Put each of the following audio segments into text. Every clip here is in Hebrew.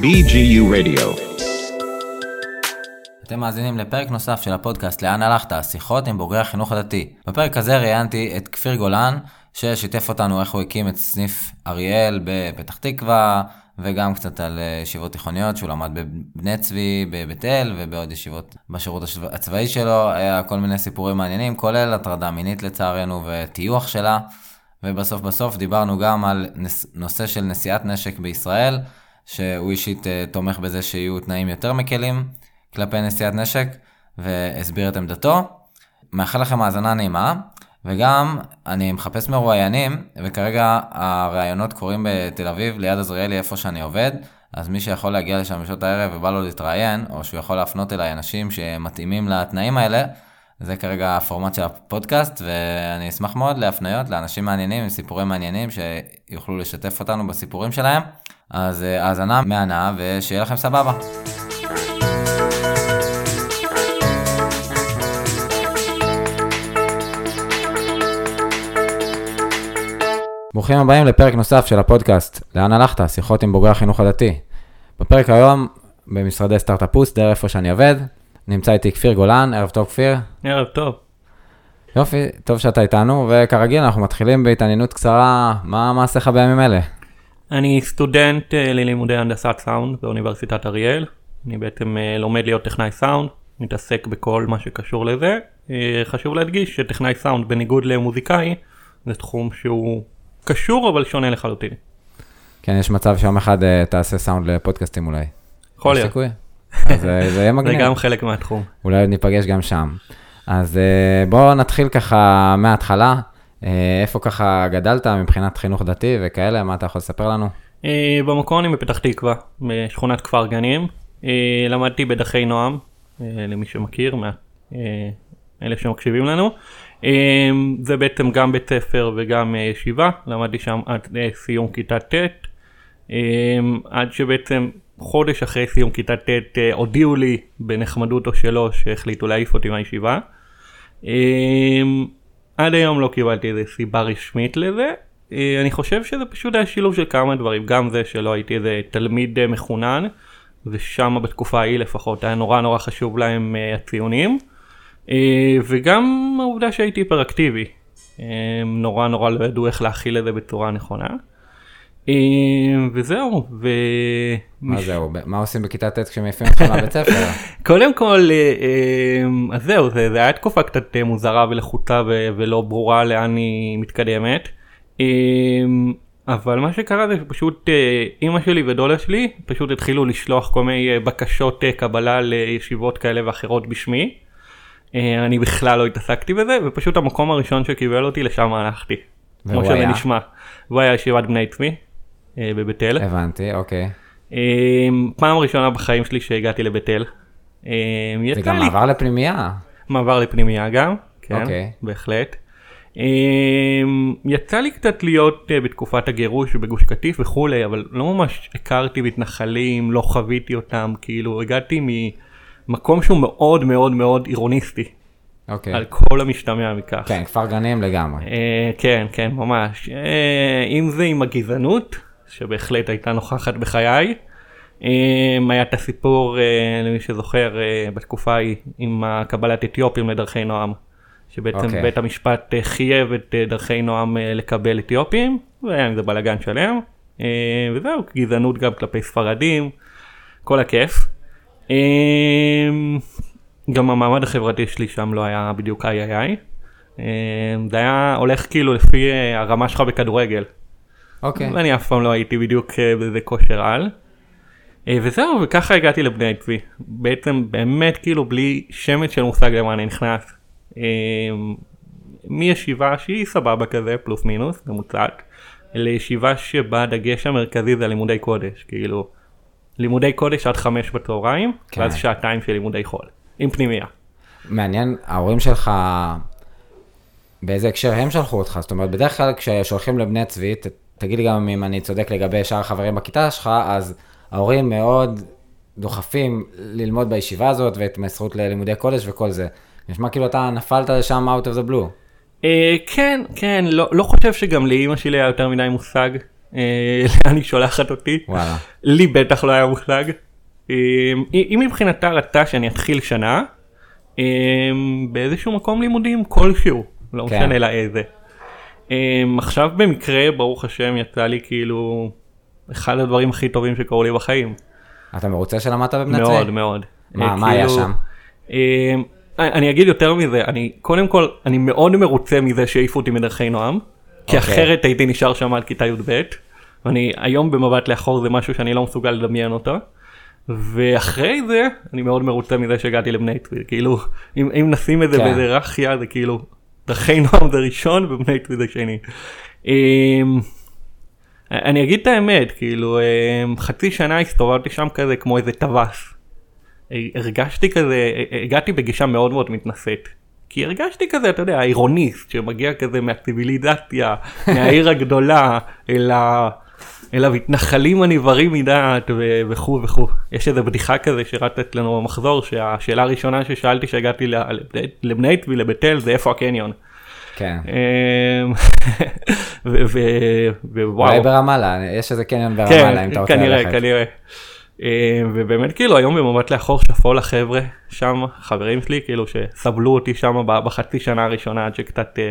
BGU Radio. אתם מאזינים לפרק נוסף של הפודקאסט לאן הלכת? שיחות עם בוגרי החינוך הדתי. בפרק הזה ראיינתי את כפיר גולן, ששיתף אותנו איך הוא הקים את סניף אריאל בפתח תקווה, וגם קצת על אה, ישיבות תיכוניות שהוא למד בבני צבי, בבית אל, ובעוד ישיבות בשירות הצבאי שלו. היה כל מיני סיפורים מעניינים, כולל הטרדה מינית לצערנו וטיוח שלה. ובסוף בסוף דיברנו גם על נושא של נשיאת נשק בישראל, שהוא אישית אה, תומך בזה שיהיו תנאים יותר מקלים כלפי נשיאת נשק, והסביר את עמדתו. מאחל לכם האזנה נעימה, וגם אני מחפש מרואיינים, וכרגע הראיונות קורים בתל אביב, ליד עזריאלי, איפה שאני עובד, אז מי שיכול להגיע לשם בשעות הערב ובא לו להתראיין, או שהוא יכול להפנות אליי אנשים שמתאימים לתנאים האלה, זה כרגע הפורמט של הפודקאסט, ואני אשמח מאוד להפניות לאנשים מעניינים עם סיפורים מעניינים שיוכלו לשתף אותנו בסיפורים שלהם. אז אה, האזנה מהנה ושיהיה לכם סבבה. ברוכים הבאים לפרק נוסף של הפודקאסט, לאן הלכת? שיחות עם בוגרי החינוך הדתי. בפרק היום, במשרדי סטארט-אפוס, דרך איפה שאני עובד, נמצא איתי כפיר גולן, ערב טוב כפיר. ערב טוב. יופי, טוב שאתה איתנו, וכרגיל אנחנו מתחילים בהתעניינות קצרה, מה מעשיך בימים אלה? אני סטודנט אה, ללימודי הנדסת סאונד באוניברסיטת אריאל, אני בעצם אה, לומד להיות טכנאי סאונד, מתעסק בכל מה שקשור לזה. אה, חשוב להדגיש שטכנאי סאונד בניגוד למוזיקאי, זה תחום שהוא קשור אבל שונה לחלוטין. כן, יש מצב שיום אחד תעשה סאונד לפודקאסטים אולי. יכול להיות. אז uh, זה יהיה מגניב. זה גם חלק מהתחום. אולי ניפגש גם שם. אז אה, בואו נתחיל ככה מההתחלה. Uh, איפה ככה גדלת מבחינת חינוך דתי וכאלה, מה אתה יכול לספר לנו? במקום אני בפתח תקווה, בשכונת כפר גנים. למדתי בדרכי נועם, למי שמכיר, אלה שמקשיבים לנו. זה בעצם גם בית ספר וגם אה, ישיבה, למדתי שם עד אה, סיום כיתה ט', עד שבעצם חודש אחרי סיום כיתה ט' אה, הודיעו לי בנחמדות או שלא שהחליטו להעיף אותי מהישיבה. אמ, עד היום לא קיבלתי איזה סיבה רשמית לזה. אני חושב שזה פשוט היה שילוב של כמה דברים, גם זה שלא הייתי איזה תלמיד מחונן, ושם בתקופה ההיא לפחות היה נורא נורא חשוב להם הציונים. אה, וגם העובדה שהייתי היפראקטיבי. נורא נורא לא ידעו איך להכיל את זה בצורה נכונה. אה, וזהו. ו... מה זהו? מה עושים בכיתה ט' כשמעיפים אותך מהבית ספר? קודם כל, אה, אז זהו, זה, זה היה תקופה קצת מוזרה ולחוצה ולא ברורה לאן היא מתקדמת. אבל מה שקרה זה שפשוט אימא שלי ודודה שלי פשוט התחילו לשלוח כל מיני בקשות קבלה לישיבות כאלה ואחרות בשמי. אה, אני בכלל לא התעסקתי בזה ופשוט המקום הראשון שקיבל אותי לשם הלכתי. כמו שזה? נשמע. והוא היה ישיבת בני צבי אה, בבית אל. הבנתי אוקיי. אה, פעם ראשונה בחיים שלי שהגעתי לבית אל. זה גם לי... מעבר לפנימייה. מעבר לפנימייה גם, כן, אוקיי. בהחלט. יצא לי קצת להיות בתקופת הגירוש בגוש קטיף וכולי אבל לא ממש הכרתי מתנחלים לא חוויתי אותם כאילו הגעתי מ... מקום שהוא מאוד מאוד מאוד עירוניסטי. אוקיי. על כל המשתמע מכך. כן, כפר גנים לגמרי. אה, כן, כן, ממש. אה, אם זה עם הגזענות, שבהחלט הייתה נוכחת בחיי. אה, היה את הסיפור, אה, למי שזוכר, אה, בתקופה ההיא, עם קבלת אתיופים לדרכי נועם. שבעצם okay. אוקיי. בית המשפט אה, חייב את דרכי נועם לקבל אתיופים, והיה עם זה בלאגן שלם. וזהו, גזענות גם כלפי ספרדים, כל הכיף. אמ, גם המעמד החברתי שלי שם לא היה בדיוק איי איי איי. אמ, זה היה הולך כאילו לפי הרמה שלך בכדורגל. אוקיי. ואני אף פעם לא הייתי בדיוק אה, באיזה כושר על. אה, וזהו וככה הגעתי לבני צבי. בעצם באמת כאילו בלי שמץ של מושג למה אני נכנס. אמ, מישיבה שהיא סבבה כזה פלוס מינוס ממוצעת לישיבה שבה הדגש המרכזי זה לימודי קודש כאילו לימודי קודש עד חמש בצהריים, כן. ואז שעתיים של לימודי חול, עם פנימייה. מעניין, ההורים שלך, באיזה הקשר הם שלחו אותך? זאת אומרת, בדרך כלל כששולחים לבני צבי, ת, תגיד לי גם אם אני צודק לגבי שאר החברים בכיתה שלך, אז ההורים מאוד דוחפים ללמוד בישיבה הזאת והתמסרות ללימודי קודש וכל זה. נשמע כאילו אתה נפלת לשם out of the blue. Uh, כן, כן, לא, לא חושב שגם לאימא שלי היה יותר מדי מושג. אה, לאן היא שולחת אותי. וואלה. לי בטח לא היה מושג. אה, היא היא מבחינתה רצתה שאני אתחיל שנה אה, באיזשהו מקום לימודים כלשהו, לא כן. משנה לה איזה. אה, עכשיו במקרה ברוך השם יצא לי כאילו אחד הדברים הכי טובים שקרו לי בחיים. אתה מרוצה שלמדת בבני צבי? מאוד מאוד. מה- אה, מה היה כאילו, שם? אה, אני אגיד יותר מזה, אני קודם כל, אני מאוד מרוצה מזה שהעיפו אותי מדרכי נועם, כי אוקיי. אחרת הייתי נשאר שם עד כיתה י"ב, ואני היום במבט לאחור זה משהו שאני לא מסוגל לדמיין אותו. ואחרי זה אני מאוד מרוצה מזה שהגעתי לבני צבי, כאילו אם, אם נשים את זה כן. בהיררכיה זה כאילו דרכי נועם זה ראשון ובני צבי זה שני. אמ, אני אגיד את האמת כאילו אמ, חצי שנה הסתובבתי שם כזה כמו איזה טווס. הרגשתי כזה הגעתי בגישה מאוד מאוד מתנשאת. כי הרגשתי כזה אתה יודע העירוניסט שמגיע כזה מהציוויליזציה מהעיר הגדולה אל, ה... אל המתנחלים הנבערים מדעת וכו' וכו'. יש איזה בדיחה כזה שרצת אצלנו במחזור שהשאלה הראשונה ששאלתי שהגעתי ל- לבני צבי לבית אל זה איפה הקניון. כן. אמ, ווואו. אולי ברמאללה, יש איזה קניון כן, ברמאללה אם אתה רוצה כנראה, ללכת. כנראה. אה, ובאמת כאילו היום במבט לאחור שאפו לחבר'ה שם, חברים שלי כאילו שסבלו אותי שם בחצי שנה הראשונה עד שקצת אה,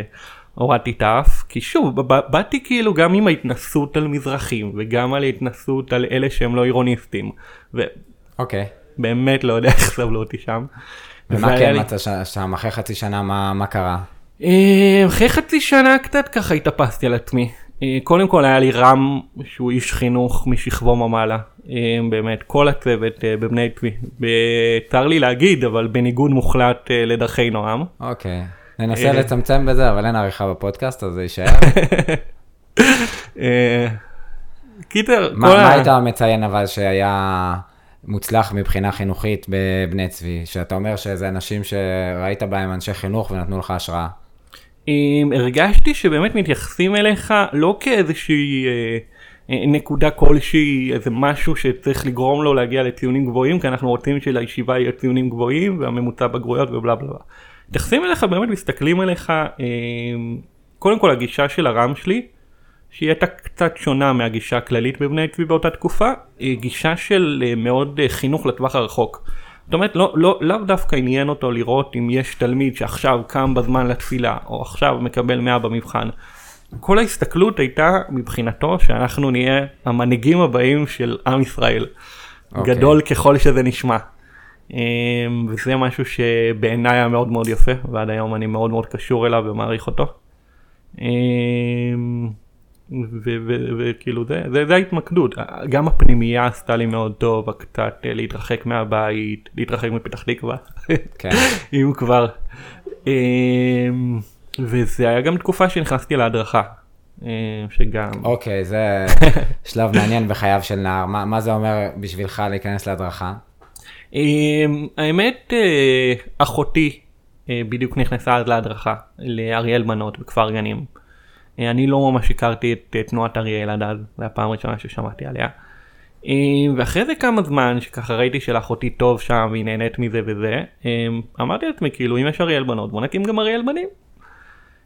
הורדתי את האף, כי שוב באתי כאילו גם עם ההתנסות על מזרחים וגם על ההתנסות על אלה שהם לא עירוניסטים, אוקיי. ובאמת לא יודע איך סבלו אותי שם. ומה כן לי- מצא ש- שם אחרי חצי שנה, מה מה קרה? אה, אחרי חצי שנה קצת ככה התאפסתי על עצמי. אה, קודם כל היה לי רם שהוא איש חינוך משכבו ומעלה. אה, באמת כל הצוות בבני צבי. צר לי להגיד אבל בניגוד מוחלט לדרכי נועם. אוקיי. ננסה אה. לצמצם בזה, אבל אין עריכה בפודקאסט, אז זה יישאר. אה, קיצר, מה היית מציין אבל שהיה מוצלח מבחינה חינוכית בבני צבי? שאתה אומר שזה אנשים שראית בהם אנשי חינוך ונתנו לך השראה. אם הרגשתי שבאמת מתייחסים אליך לא כאיזושהי אה, נקודה כלשהי איזה משהו שצריך לגרום לו להגיע לציונים גבוהים כי אנחנו רוצים שלישיבה יהיה ציונים גבוהים והממוצע בגרויות ובלה בלה בלה. מתייחסים אליך באמת מסתכלים עליך אה, קודם כל הגישה של הרם שלי שהיא הייתה קצת שונה מהגישה הכללית בבני צבי באותה תקופה היא גישה של אה, מאוד אה, חינוך לטווח הרחוק. זאת אומרת לא, לא, לאו דווקא עניין אותו לראות אם יש תלמיד שעכשיו קם בזמן לתפילה או עכשיו מקבל 100 במבחן. כל ההסתכלות הייתה מבחינתו שאנחנו נהיה המנהיגים הבאים של עם ישראל. אוקיי. גדול ככל שזה נשמע. אמ, וזה משהו שבעיניי היה מאוד מאוד יפה ועד היום אני מאוד מאוד קשור אליו ומעריך אותו. אמ, וכאילו זה, זה, זה ההתמקדות, גם הפנימייה עשתה לי מאוד טוב, קצת אה, להתרחק מהבית, להתרחק מפתח תקווה, כן. אם כבר. אמ, וזה היה גם תקופה שנכנסתי להדרכה, שגם, אוקיי, זה שלב מעניין בחייו של נער. מה מה זה אומר בשבילך להיכנס להדרכה? אמ, האמת אה, אחותי אה, בדיוק נכנסה אז להדרכה לאריאל מנות בכפר גנים. אה, אני לא ממש הכרתי את תנועת אריאל עד אז, זו הפעם הראשונה ששמעתי עליה. אמ, ואחרי זה כמה זמן שככה ראיתי שלאחותי טוב שם והיא נהנית מזה וזה, אמ, אמרתי לעצמי כאילו אם יש אריאל בנות בוא נקים גם אריאל בנים.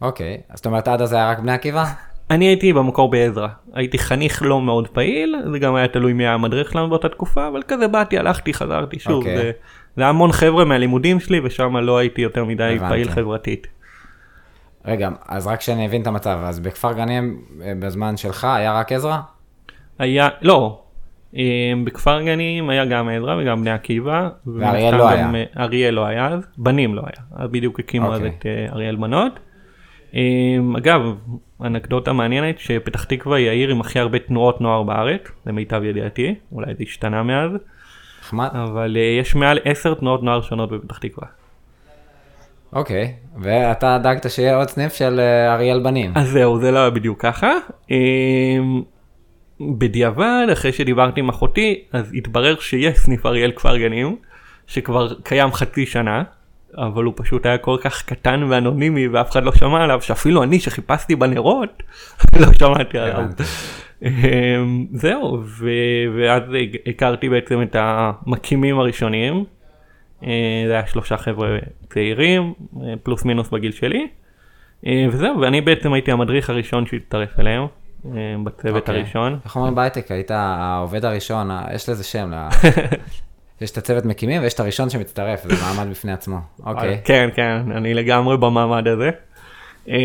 אוקיי, אז זאת אומרת עד אז היה רק בני עקיבא? אני הייתי במקור בעזרא, הייתי חניך לא מאוד פעיל, זה גם היה תלוי מי היה המדריך שלנו באותה תקופה, אבל כזה באתי, הלכתי, חזרתי שוב, אוקיי. זה, זה המון חבר'ה מהלימודים שלי ושם לא הייתי יותר מדי הבנתי. פעיל חברתית. רגע, אז רק שאני אבין את המצב, אז בכפר גנים אה, בזמן שלך היה רק עזרא? היה, לא, אה, בכפר גנים היה גם עזרא וגם בני עקיבא. ואריאל לא הסתם היה. גם, אה, אריאל לא היה אז, בנים לא היה, בדיוק הקימו אז אוקיי. את אריאל בנות. אה, אגב, אנקדוטה מעניינת שפתח תקווה היא העיר עם הכי הרבה תנועות נוער בארץ, למיטב ידיעתי, אולי זה השתנה מאז. נחמד. אבל אה, יש מעל עשר תנועות נוער שונות בפתח תקווה. אוקיי, ואתה דאגת שיהיה עוד סניף של אה, אריאל בנים. אז זהו, זה לא בדיוק ככה. אמ, בדיעבד, אחרי שדיברתי עם אחותי, אז התברר שיש סניף אריאל כפר גנים, שכבר קיים חצי שנה, אבל הוא פשוט היה כל כך קטן ואנונימי ואף אחד לא שמע עליו, שאפילו אני שחיפשתי בנרות, לא שמעתי עליו. הבנתי. אמ, זהו, ו- ואז הכרתי בעצם את המקימים הראשונים. אה, זה היה שלושה חבר'ה צעירים, אה, פלוס מינוס בגיל שלי. אה, וזהו, ואני בעצם הייתי המדריך הראשון שהצטרף אליהם. בצוות אוקיי. הראשון. איך אומרים בהייטק? היית העובד הראשון, יש לזה שם. יש את הצוות מקימים ויש את הראשון שמצטרף, זה מעמד בפני עצמו. אוקיי. כן, כן, אני לגמרי במעמד הזה. אה,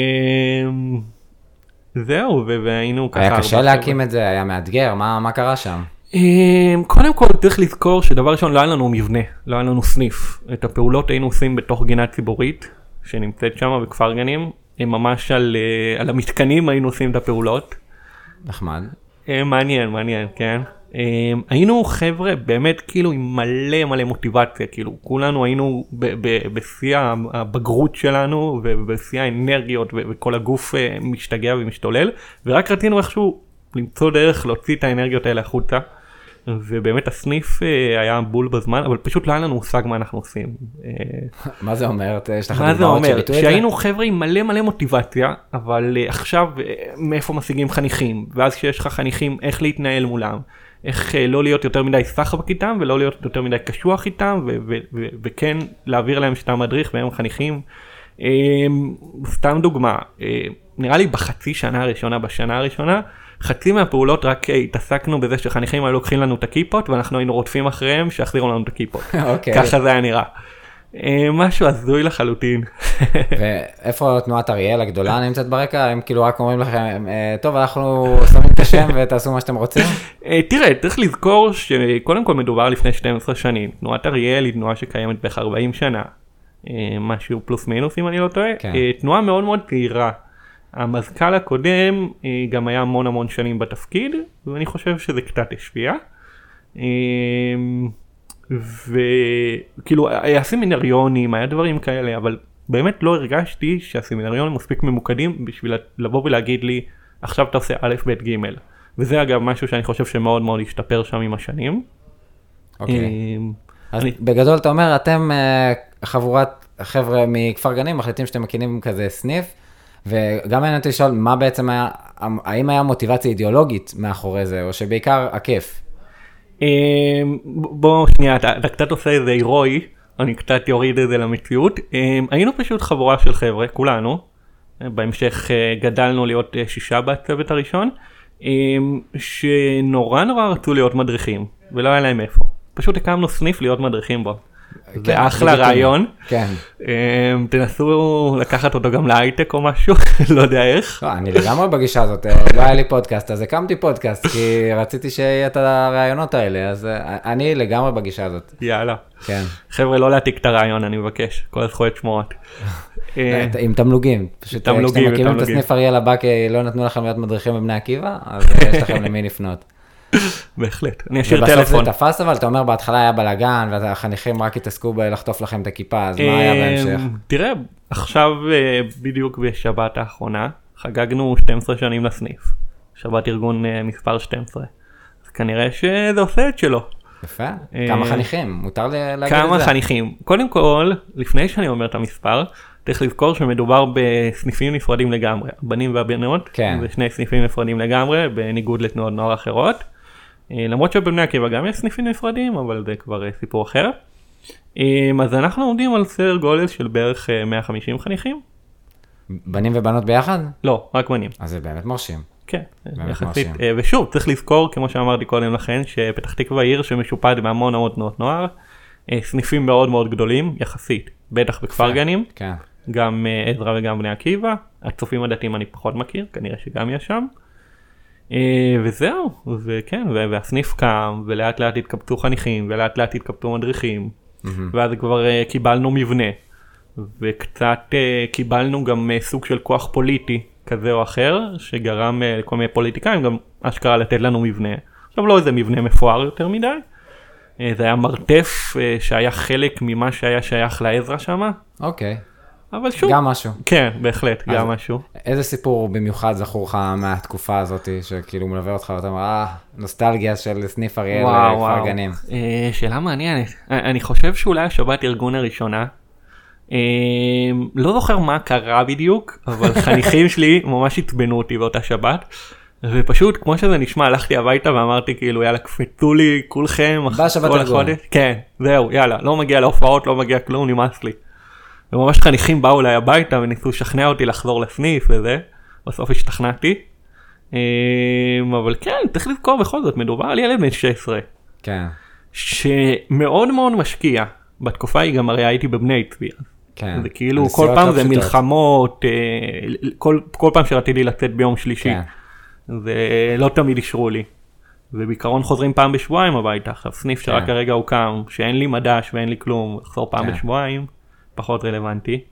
זהו, והיינו ככה... היה קשה. להקים את זה, היה מאתגר, מה מה קרה שם? אמ, קודם כל צריך לזכור שדבר ראשון לא היה לנו מבנה, לא היה לנו סניף. את הפעולות היינו עושים בתוך גינה ציבורית שנמצאת שם בכפר גנים. ממש על, אה, על המתקנים היינו עושים את הפעולות. נחמד. אה, מעניין, מעניין, כן. אמ, היינו חבר'ה באמת כאילו עם מלא מלא מוטיבציה, כאילו כולנו היינו ב- ב- בשיא הבגרות שלנו ובשיא האנרגיות וכל הגוף אה, משתגע ומשתולל, ורק רצינו איכשהו למצוא דרך להוציא את האנרגיות האלה החוצה. ובאמת הסניף אה, היה בול בזמן אבל פשוט לא היה לנו מושג מה אנחנו עושים. אה, מה זה אומר? מה זה אומר? שהיינו חבר'ה עם מלא מלא מוטיבציה, אבל עכשיו מאיפה משיגים חניכים, ואז כשיש לך חניכים איך להתנהל מולם, איך uh, לא להיות יותר מדי סחבק איתם ולא להיות יותר מדי קשוח איתם, וכן להעביר להם שאתה מדריך והם חניכים. Um, סתם דוגמה, uh, נראה לי בחצי שנה הראשונה, בשנה הראשונה, חצי מהפעולות רק uh, התעסקנו בזה שחניכים היו לוקחים לנו את הכיפות ואנחנו היינו רודפים אחריהם שיחזירו לנו את הכיפות. אוקיי. ככה זה היה נראה. אה, משהו הזוי לחלוטין. ואיפה תנועת אריאל הגדולה נמצאת ברקע? הם כאילו רק אומרים לכם, אה, טוב, אנחנו שמים את השם ותעשו מה שאתם רוצים? אה, תראה, צריך לזכור שקודם כל מדובר לפני 12 שנים. תנועת אריאל היא תנועה שקיימת בערך 40 שנה. משהו פלוס מינוס אם אני לא טועה. כן. תנועה מאוד מאוד צעירה. המזכ"ל הקודם גם היה המון המון שנים בתפקיד, ואני חושב שזה קצת השפיע. וכאילו היה סמינריונים, היה דברים כאלה, אבל באמת לא הרגשתי שהסמינריונים מספיק ממוקדים בשביל לבוא ולהגיד לי עכשיו אתה עושה א' ב' ג'. וזה אגב משהו שאני חושב שמאוד מאוד השתפר שם עם השנים. אוקיי. אה, אז אני- בגדול אתה אומר, אתם אה, חבורת חבר'ה מכפר גנים, מחליטים שאתם מקימים כזה סניף, וגם מעניין אותי לשאול, מה בעצם היה, האם היה מוטיבציה אידיאולוגית מאחורי זה, או שבעיקר הכיף? אה, בוא שנייה אתה, אתה קצת עושה איזה הירואי אני קצת יוריד את זה למציאות. אה, היינו פשוט חבורה של חבר'ה כולנו. בהמשך אה, גדלנו להיות אה, שישה בצוות הראשון. אה, שנורא נורא רצו להיות מדריכים ולא היה להם איפה. פשוט הקמנו סניף להיות מדריכים בו. זה כן, אחלה לגיטימי. רעיון כן. אה, תנסו לקחת אותו גם להייטק או משהו לא יודע איך. לא, אני לגמרי בגישה הזאת, אה, לא היה לי פודקאסט, אז הקמתי פודקאסט, כי רציתי שיהיה את הרעיונות האלה, אז אה, אני לגמרי בגישה הזאת, יאללה. כן. חבר'ה לא להעתיק את הרעיון אני מבקש כל הזכויות שמורות. אה, עם תמלוגים, פשוט כשאתם מקימים את. הסניף אריאל הבא, כי לא נתנו לכם להיות מדריכים בבני עקיבא, אז יש לכם למי לפנות. בהחלט. אני אשאיר ובסוף טלפון. זה תפס אבל, אתה אומר בהתחלה היה בלאגן, והחניכים רק התעסקו בלחטוף לכם את הכיפה, אז מה היה בהמשך? אמ, תראה, עכשיו אה, בדיוק בשבת האחרונה חגגנו 12 שנים לסניף. שבת ארגון אה, מספר 12. אז כנראה שזה עושה את שלו. יפה, אה, כמה חניכים, מותר להגיד את כמה זה. חניכים. קודם כל, לפני שאני אומר את המספר, צריך לזכור שמדובר בסניפים נפרדים לגמרי. הבנים והבנות, כן. זה שני סניפים נפרדים לגמרי, בניגוד לתנועות נוער אחרות. אה, למרות שבבני עקיבא גם יש סניפים נפרדים, אבל זה כבר אה, סיפור אחר. אה, אז אנחנו עומדים על סדר גודל של בערך אה, 150 חניכים. בנים ובנות ביחד? לא, רק בנים. אז זה באמת מרשים. כן, יחסית. ושוב, צריך לזכור, כמו שאמרתי קודם לכן, שפתח תקווה עיר שמשופעת בהמון המון תנועות נוער, סניפים מאוד מאוד גדולים, יחסית, בטח בכפר גנים, כן. גם עזרא וגם בני עקיבא, הצופים הדתיים אני פחות מכיר, כנראה שגם יש שם. אה, וזהו, וכן, והסניף קם, ולאט לאט התקבצו חניכים, ולאט לאט התקבצו מדריכים, ואז כבר אה, קיבלנו מבנה, וקצת אה, קיבלנו גם סוג של כוח פוליטי כזה או אחר, שגרם לכל מיני פוליטיקאים גם אשכרה לתת לנו מבנה. עכשיו לא איזה מבנה מפואר יותר מדי, זה היה מרתף שהיה חלק ממה שהיה שייך לעזרא שמה, אוקיי, אבל שוב, גם משהו. כן, בהחלט, גם משהו. איזה סיפור במיוחד זכור לך מהתקופה הזאת, שכאילו מלווה אותך ואתה אומר, אה, נוסטלגיה של סניף אריאל וואו. גנים. אה, שאלה מעניינת. אה, אני חושב שאולי השבת ארגון הראשונה. אה, לא זוכר מה קרה בדיוק, אבל חניכים שלי ממש עצבנו אותי באותה שבת. ופשוט כמו שזה נשמע הלכתי הביתה ואמרתי כאילו יאללה קפצו לי כולכם בשבת כל ארגון. כן זהו יאללה לא מגיע להופעות לא מגיע כלום נמאס לי. וממש חניכים באו אליי הביתה וניסו לשכנע אותי לחזור לסניף וזה בסוף השתכנעתי. אה, אבל כן, צריך לזכור בכל זאת, מדובר על ילד בן 16, כן, שמאוד מאוד משקיע. בתקופה היא גם הרי הייתי בבני צבי. כן. זה כאילו כל פעם לא זה פשוטות. מלחמות, אה, כל, כל פעם שרציתי לצאת ביום שלישי, כן. ולא תמיד אישרו לי. ובעיקרון חוזרים פעם בשבועיים הביתה, עכשיו סניף שרק כן. כרגע הוקם, שאין לי מדש ואין לי כלום, לחזור פעם כן. בשבועיים, פחות רלוונטי.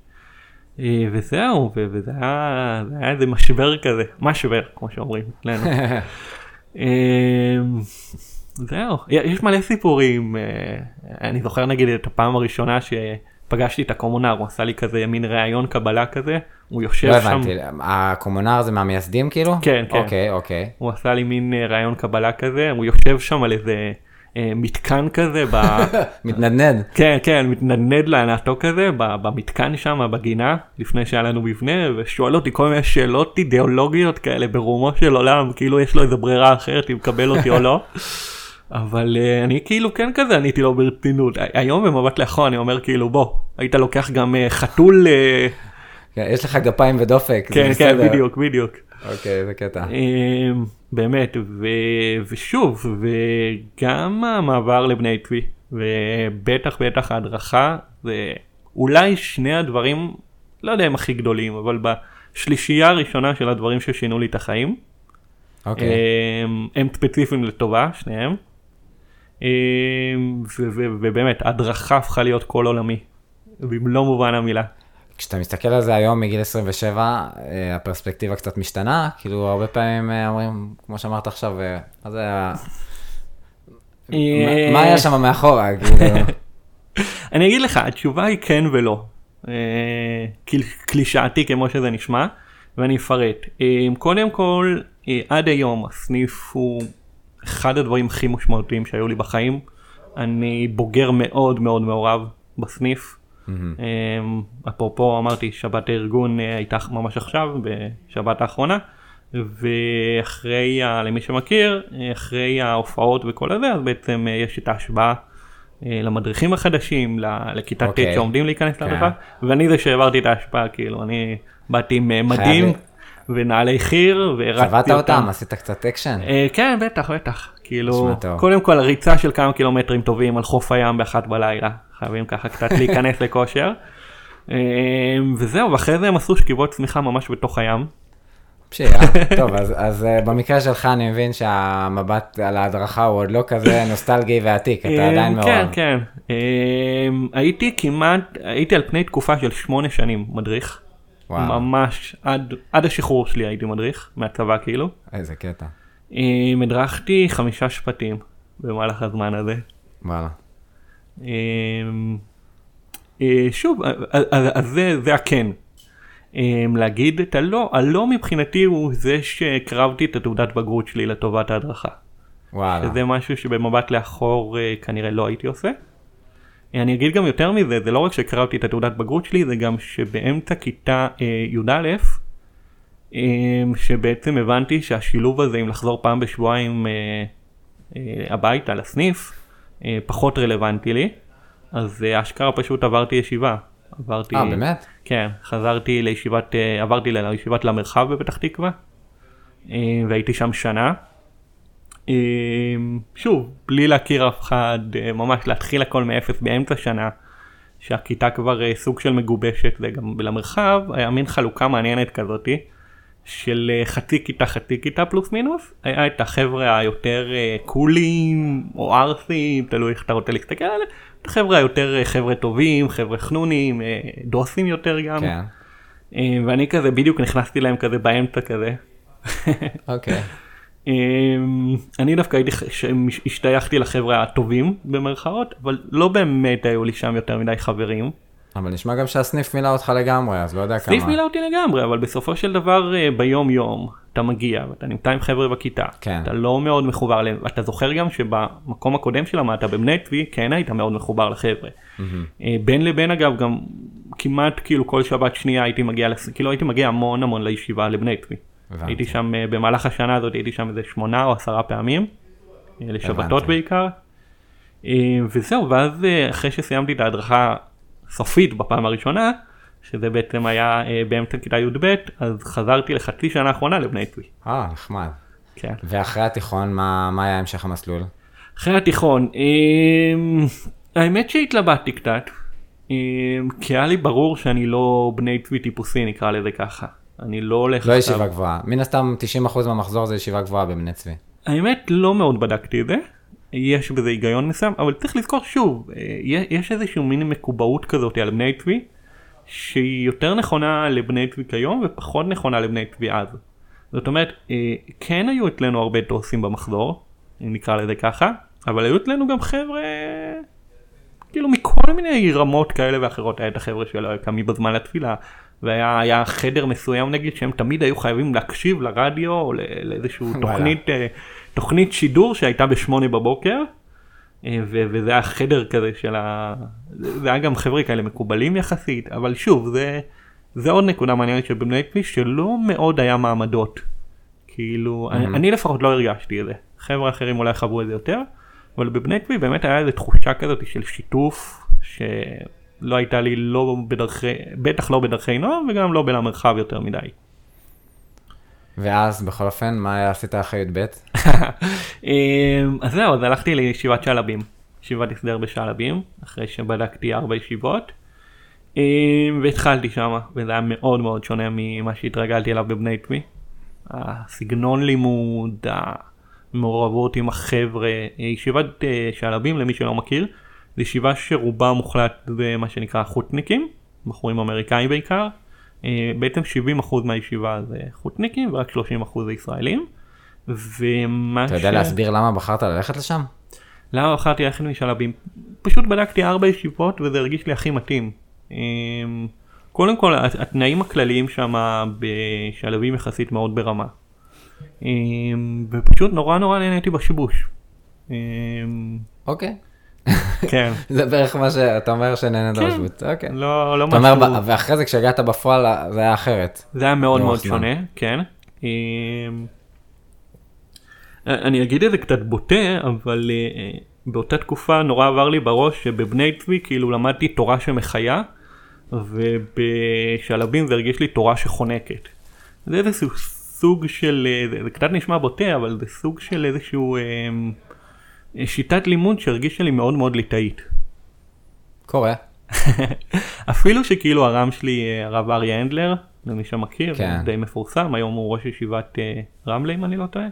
אה, וזהו, וזה היה, זה היה איזה משבר כזה, משבר, כמו שאומרים אצלנו. אמ, זהו, יש מלא סיפורים, אה, אני זוכר נגיד את הפעם הראשונה שפגשתי את הקומונר, הוא עשה לי כזה מין ראיון קבלה כזה, הוא יושב לא שם, הבנתי, הקומונר זה מהמייסדים כאילו? כן, כן. אוקיי, אוקיי. הוא עשה לי מין אה, ראיון קבלה כזה, הוא יושב שם על איזה אה, מתקן כזה, ב... מתנדנד. כן, כן, מתנדנד לענתו כזה, במתקן שם, בגינה, לפני שהיה לנו מבנה, ושואל אותי כל מיני שאלות אידיאולוגיות כאלה ברומו של עולם, כאילו יש לו איזה ברירה אחרת אם מקבל אותי או לא. אבל uh, אני כאילו כן כזה עניתי לו ברצינות. היום במבט לאחור אני אומר כאילו בוא, היית לוקח גם uh, חתול, uh, יש לך גפיים ודופק, כן, כן. בדיוק, בדיוק. אוקיי, זה קטע. אמ, באמת, ו... ושוב, וגם המעבר לבני צבי, ובטח בטח ההדרכה, זה אולי שני הדברים, לא יודע אם הכי גדולים, אבל בשלישייה הראשונה של הדברים ששינו לי את החיים, אוקיי. אמ, הם ספציפיים לטובה, שניהם. אמ, ובאמת, הדרכה הפכה להיות כל עולמי, במלוא מובן המילה. כשאתה מסתכל על זה היום מגיל 27, אה, הפרספקטיבה קצת משתנה, כאילו הרבה פעמים אה, אומרים, כמו שאמרת עכשיו, אה, מה זה היה... מה- היה שם מאחורה, כאילו? אני אגיד לך, התשובה היא כן ולא. קל- קלישאתי כמו שזה נשמע, ואני אפרט. קודם כל, עד היום הסניף הוא אחד הדברים הכי משמעותיים שהיו לי בחיים. אני בוגר מאוד מאוד מעורב בסניף. מהמם. אה, אפרופו אמרתי שבת הארגון אה, הייתה ממש עכשיו בשבת האחרונה ואחרי ה- למי שמכיר אה, אחרי ההופעות וכל הזה אז בעצם אה, יש את ההשבעה אה, למדריכים החדשים לכיתה ט' אוקיי. שעומדים להיכנס כן. להדרכה ואני זה שהעברתי את ההשפעה כאילו אני באתי עם אה, מדים. ונעלי חי"ר והרצת קצת אותם, עשית קצת אקשן? אה, כן בטח בטח כאילו. קודם כל ריצה של כמה קילומטרים טובים על חוף הים באחת בלילה חייבים ככה קצת להיכנס לכושר. אה, וזהו ואחרי זה הם עשו שכיבות סמיכה ממש בתוך הים. פשיעה. טוב, אז- אז אה, במקרה שלך אני מבין שהמבט על ההדרכה הוא עוד לא כזה נוסטלגי ועתיק, אתה אה, עדיין כן מעורב. כן אה, הייתי כמעט הייתי על פני תקופה של שמונה שנים מדריך. וואו, ממש עד עד השחרור שלי הייתי מדריך מהצבא כאילו. איזה קטע. הדרכתי חמישה שפטים במהלך הזמן הזה. וואלה. אמ, אה, שוב, אז- אז אז זה, זה הכן. אמ, להגיד את הלא, הלא מבחינתי הוא זה שהקרבתי את התעודת בגרות שלי לטובת ההדרכה. וואלה. שזה משהו שבמבט לאחור אה, כנראה לא הייתי עושה. אה, אני אגיד גם יותר מזה, זה לא רק שהקרבתי את התעודת בגרות שלי, זה גם שבאמצע כיתה אה, י"א, אה, שבעצם הבנתי שהשילוב הזה עם לחזור פעם בשבועיים אה, אה, הביתה לסניף, אה, פחות רלוונטי לי, אז אה, אשכרה פשוט עברתי ישיבה. עברתי, אה, באמת? כן, חזרתי לישיבת, אה, עברתי לישיבת למרחב בפתח תקווה, אה, והייתי שם שנה. אה, שוב, בלי להכיר אף אחד, אה, ממש להתחיל הכל מאפס באמצע שנה, שהכיתה כבר אה, סוג של מגובשת, וגם למרחב היה מין חלוקה מעניינת כזאתי, של אה, חצי כיתה חצי כיתה פלוס מינוס, היה את החבר'ה היותר אה, קולים או ערסים, תלוי איך אתה רוצה להסתכל עליהם, את החבר'ה היותר אה, חבר'ה טובים, חבר'ה חנונים, דוסים יותר גם, כן. ואני כזה בדיוק נכנסתי להם כזה באמצע כזה. אוקיי. אמ, אני דווקא הייתי, השתייכתי לחבר'ה הטובים במרכאות, אבל לא באמת היו לי שם יותר מדי חברים. אבל נשמע גם שהסניף מילא אותך לגמרי, אז לא יודע כמה. סניף מילא אותי לגמרי, אבל בסופו של דבר אה, ביום יום אתה מגיע ואתה נמצא עם חבר'ה בכיתה, כן. אתה לא מאוד מחובר אליהם, אתה זוכר גם שבמקום הקודם שלמדת בבני צבי כן היית מאוד מחובר לחבר'ה. אה, בין לבין אגב גם כמעט כאילו כל שבת שנייה הייתי מגיע, כאילו הייתי מגיע המון המון לישיבה לבני צבי. הבנתי. הייתי שם אה, במהלך השנה הזאת הייתי שם איזה שמונה או עשרה פעמים, לשבתות הבנתי. בעיקר. וזהו, ואז אחרי שסיימתי את ההדרכה סופית בפעם הראשונה, שזה בעצם היה אה, באמצע כיתה י"ב, אז חזרתי לחצי שנה האחרונה לבני צבי. אה, נחמד. כן. ואחרי התיכון, מה, מה היה המשך המסלול? אחרי התיכון, אמ, האמת שהתלבטתי קצת, אמ, כי היה לי ברור שאני לא בני צבי טיפוסי נקרא לזה ככה. אני לא הולך... לא עכשיו- ישיבה גבוהה. מן הסתם 90% מהמחזור זה ישיבה גבוהה בבני צבי. האמת לא מאוד בדקתי את זה, יש בזה היגיון מסוים, אבל צריך לזכור שוב, אה, יש איזשהו מין מקובעות כזאת על בני צבי, שהיא יותר נכונה לבני צבי כיום ופחות נכונה לבני צבי אז. זאת אומרת, אה, כן היו אצלנו הרבה דוסים במחזור, נקרא לזה ככה, אבל היו אצלנו גם חבר'ה, כאילו מכל מיני רמות כאלה ואחרות, היה את החבר'ה שלא היו קמים בזמן לתפילה, והיה היה חדר מסוים נגיד שהם תמיד היו חייבים להקשיב לרדיו או לאיזשהו. תוכנית, אה, תוכנית שידור שהייתה בשמונה בבוקר. אה, וזה היה חדר כזה של ה... זה היה גם חבר'ה כאלה מקובלים יחסית, אבל שוב, זה, זה עוד נקודה מעניינת של בבני כביש שלא מאוד היה מעמדות. כאילו, אני, אני לפחות לא הרגשתי את זה. חבר'ה אחרים אולי חוו את זה יותר, אבל בבני כביש באמת היה איזו תחושה כזאת של שיתוף, שלא הייתה לי לא בדרכי, בטח לא בדרכי נוער וגם לא בין המרחב יותר מדי. ואז, בכל אופן, מה עשית אחרי י"ב? אמ, אז זהו, אז הלכתי לישיבת שלבים, ישיבת הסדר בשלבים, אחרי שבדקתי ארבע ישיבות, אמ, והתחלתי שמה, וזה היה מאוד מאוד שונה ממה שהתרגלתי אליו בבני צבי. הסגנון לימוד, המעורבות עם החבר'ה, ישיבת אה, שלבים למי שלא מכיר, זו ישיבה שרובה המוחלט זה מה שנקרא חוטניקים, בחורים אמריקאים בעיקר. אה, בעצם 70% מהישיבה זה חוטניקים ורק 30% זה ישראלים. ומה אתה יודע להסביר למה בחרת ללכת לשם? למה בחרתי ללכת משלבים? פשוט בדקתי ארבע ישיבות וזה הרגיש לי הכי מתאים. אמ, קודם כל הת- התנאים הכלליים שם בשלבים יחסית מאוד ברמה. אמ, ופשוט נורא נורא נהניתי בשיבוש. אוקיי. כן, זה בערך מה שאתה אומר שנהנית כן. בשיבוץ. אוקיי. לא לא אומר, משהו, ב- ואחרי זה כשהגעת בפועל זה היה אחרת. זה היה מאוד לאורך מאוד זמן. שונה, כן. אמ, אני אגיד את זה קצת בוטה, אבל אה, באותה תקופה נורא עבר לי בראש שבבני צבי כאילו למדתי תורה שמחיה, ובשלבים זה הרגיש לי תורה שחונקת. זה איזשהו סוג של, אה, זה קצת נשמע בוטה, אבל זה סוג של איזשהו אה, שיטת לימוד שהרגישה לי מאוד מאוד ליטאית. קורה. אפילו שכאילו הרם שלי אה, הרב אריה הנדלר, למי שמכיר, כן. די מפורסם, היום הוא ראש ישיבת אה, רמלה אם אני לא טועה.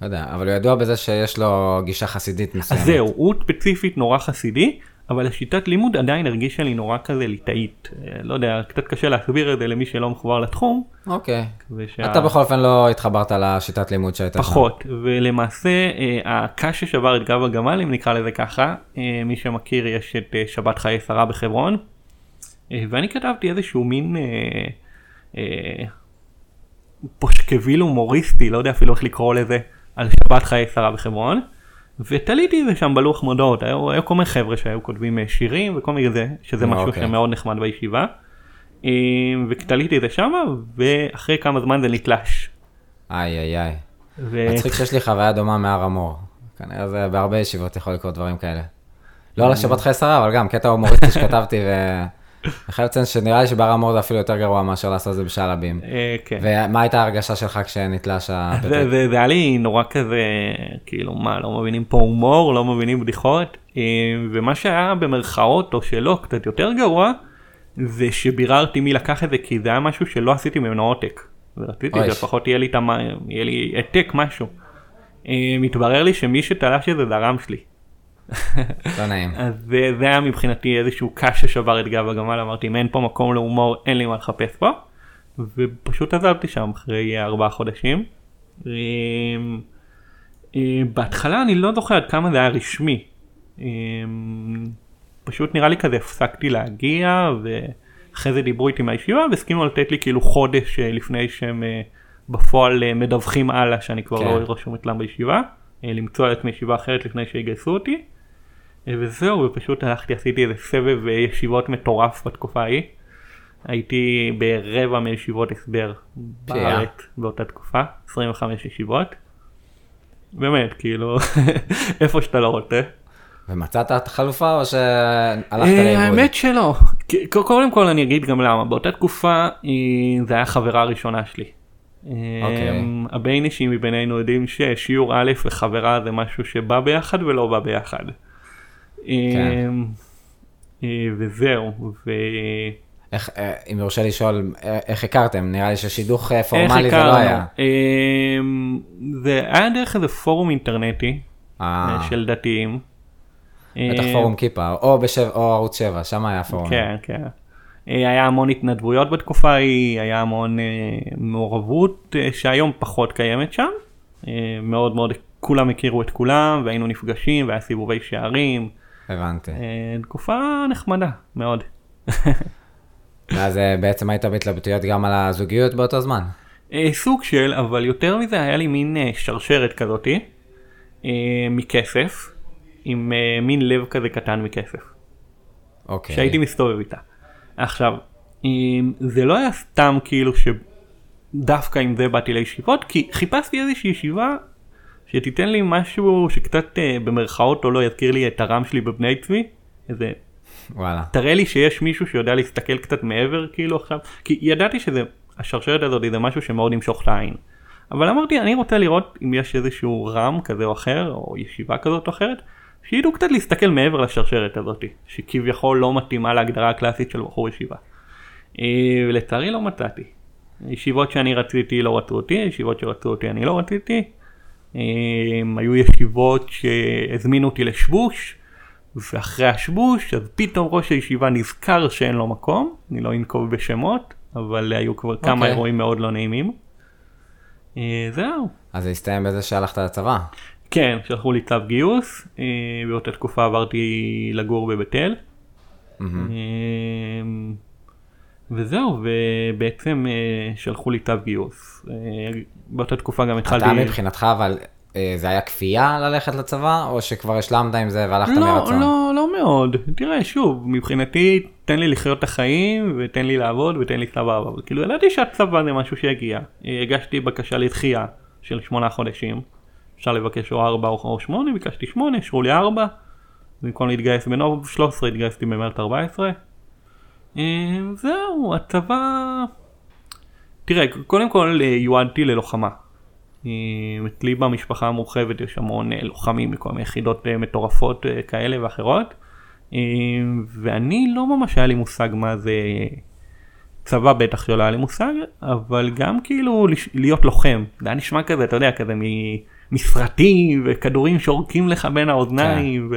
לא יודע, אבל הוא ידוע בזה שיש לו גישה חסידית אז מסוימת. זהו, הוא ספציפית נורא חסידי, אבל השיטת לימוד עדיין הרגישה לי נורא כזה ליטאית. אה, לא יודע, קצת קשה להסביר את זה למי שלא מחובר לתחום. אוקיי. ושה... אתה בכל אופן לא התחברת לשיטת לימוד שהייתה שם. פחות, ולמעשה אה, הקש ששבר את גב הגמל, אם נקרא לזה ככה, אה, מי שמכיר יש את שבת חיי שרה בחברון, ואני כתבתי איזשהו מין אה, אה, פושקביל הומוריסטי, לא יודע אפילו איך לקרוא לזה, על שבת חיי שרה בחברון, ותליתי את זה שם בלוח מודעות, היו, היו כל מיני חבר'ה שהיו כותבים אה, שירים וכל מיני זה, שזה אה, משהו אוקיי. שמאוד נחמד בישיבה. אה, ותליתי את זה שמה, ואחרי כמה זמן זה נתלש. איי איי איי. ו... מצחיק שיש לי חוויה דומה מהר המור. כנראה זה בהרבה ישיבות יכול לקרות דברים כאלה. לא על השבת חיי שרה, אבל גם קטע הומוריסטי שכתבתי ו... אני חייב לציין שנראה לי שבהר המור זה אפילו יותר גרוע מאשר לעשות את זה בשלבים. אה, כן. ומה הייתה ההרגשה שלך כשנתלש הפתק? זה, היה לי נורא כזה, כאילו מה, לא מבינים פה הומור, לא מבינים בדיחות, אה, ומה שהיה במרכאות או שלא, קצת יותר גרוע, זה שביררתי מי לקח את זה, כי זה היה משהו שלא עשיתי ממנו עותק. ורציתי. שלפחות לי. יהיה לי העתק משהו. אה, מתברר לי שמי שתלש את זה זה הרם שלי. לא נעים. אז זה, זה היה מבחינתי איזשהו קש ששבר את גב הגמל, אמרתי אם אין פה מקום להומור אין לי מה לחפש פה. ופשוט עזבתי שם אחרי ארבעה חודשים. אה, אה, בהתחלה אני לא זוכר עד כמה זה היה רשמי. אה, פשוט נראה לי כזה הפסקתי להגיע ואחרי זה דיברו איתי מהישיבה והסכימו לתת לי כאילו חודש אה, לפני שהם אה, בפועל מדווחים הלאה שאני כבר כן. לא רשום אצלם בישיבה. למצוא על עצמי ישיבה אחרת לפני שיגייסו אותי. אה, וזהו ופשוט הלכתי עשיתי איזה סבב אה, ישיבות מטורף בתקופה ההיא. הייתי ברבע מישיבות הסבר בארץ באותה תקופה 25 ישיבות. באמת כאילו איפה שאתה לא רוצה. ומצאת את החלופה או שהלכת אה, לאיבוד? האמת שלא קודם כל אני אגיד גם למה באותה תקופה זה היה חברה הראשונה שלי. אוקיי. אמ, הביינישים מבינינו יודעים ששיעור א' וחברה זה משהו שבא ביחד ולא בא ביחד. אמ, אה, וזהו. ו... איך, אה, אם יורשה לשאול, אה, איך הכרתם? נראה לי ששידוך פורמלי זה לא? היה. אמ, זה היה דרך איזה פורום אינטרנטי אה, של דתיים. בטח פורום כיפה, או בשבע, או ערוץ 7, שם היה פורום. כן, כן. היה המון התנדבויות בתקופה ההיא, היה המון אה, מעורבות אה, שהיום פחות קיימת שם. אה, מאוד מאוד, כולם הכירו את כולם והיינו נפגשים והיה סיבובי שערים. הבנתי. אה, תקופה נחמדה מאוד. ואז בעצם היית בהתלבטויות גם על הזוגיות באותו זמן. אה, סוג של, אבל יותר מזה היה לי מין אה, שרשרת כזאתי מכסף, עם מין לב כזה קטן מכסף. אוקיי. שהייתי מסתובב איתה. עכשיו, זה לא היה סתם כאילו שדווקא עם זה באתי לישיבות, כי חיפשתי איזושהי ישיבה שתיתן לי משהו שקצת אה, במרכאות או לא יזכיר לי את הרם שלי בבני צבי. איזה, וואלה. תראה לי שיש מישהו שיודע להסתכל קצת מעבר כאילו עכשיו, כי ידעתי שזה, השרשרת הזאת זה משהו שמאוד ימשוך את העין. אבל אמרתי אני רוצה לראות אם יש איזשהו רם כזה או אחר או ישיבה כזאת או אחרת שידעו קצת להסתכל מעבר לשרשרת הזאת שכביכול לא מתאימה להגדרה הקלאסית של בחור ישיבה. אה, ולצערי לא מצאתי. ישיבות שאני רציתי לא רצו אותי, ישיבות שרצו אותי אני לא רציתי. אה, היו ישיבות שהזמינו אותי לשבוש ואחרי השבוש אז פתאום ראש הישיבה נזכר שאין לו מקום, אני לא אנקוב בשמות, אבל היו כבר כמה אוקיי. אירועים מאוד לא נעימים. אה, זהו. אז זה הסתיים בזה שהלכת לצבא. כן, שלחו לי צו גיוס, אה, באותה תקופה עברתי לגור בבית אל. מהמם. אה, וזהו, ובעצם שלחו לי צו גיוס. באותה תקופה גם התחלתי... אתה מבחינתך אבל אה, זה היה כפייה ללכת לצבא או שכבר השלמת עם זה והלכת לא, מרצון? לא, לא מאוד. תראה, שוב, מבחינתי, תן לי לחיות את החיים, ותן לי לעבוד, ותן לי סבבה. אבל כאילו, ידעתי שהצבא זה משהו שיגיע. הגשתי בקשה לדחייה של שמונה חודשים. אפשר לבקש או ארבע או שמונה, ביקשתי שמונה, אישרו לי ארבע. במקום להתגייס בנוב 13, התגייסתי במרץ 14. אה, זהו, הצבא... תראה, קודם כל אה, יועדתי ללוחמה. אה, אצלי במשפחה המורחבת יש המון אה, לוחמים מכל מיני יחידות מטורפות כאלה ואחרות. ואני לא ממש היה לי מושג מה זה צבא בטח שלא היה לי מושג, אבל גם כאילו להיות לוחם. זה היה נשמע כזה, אתה יודע, כזה מסרטים וכדורים שורקים לך בין האוזניים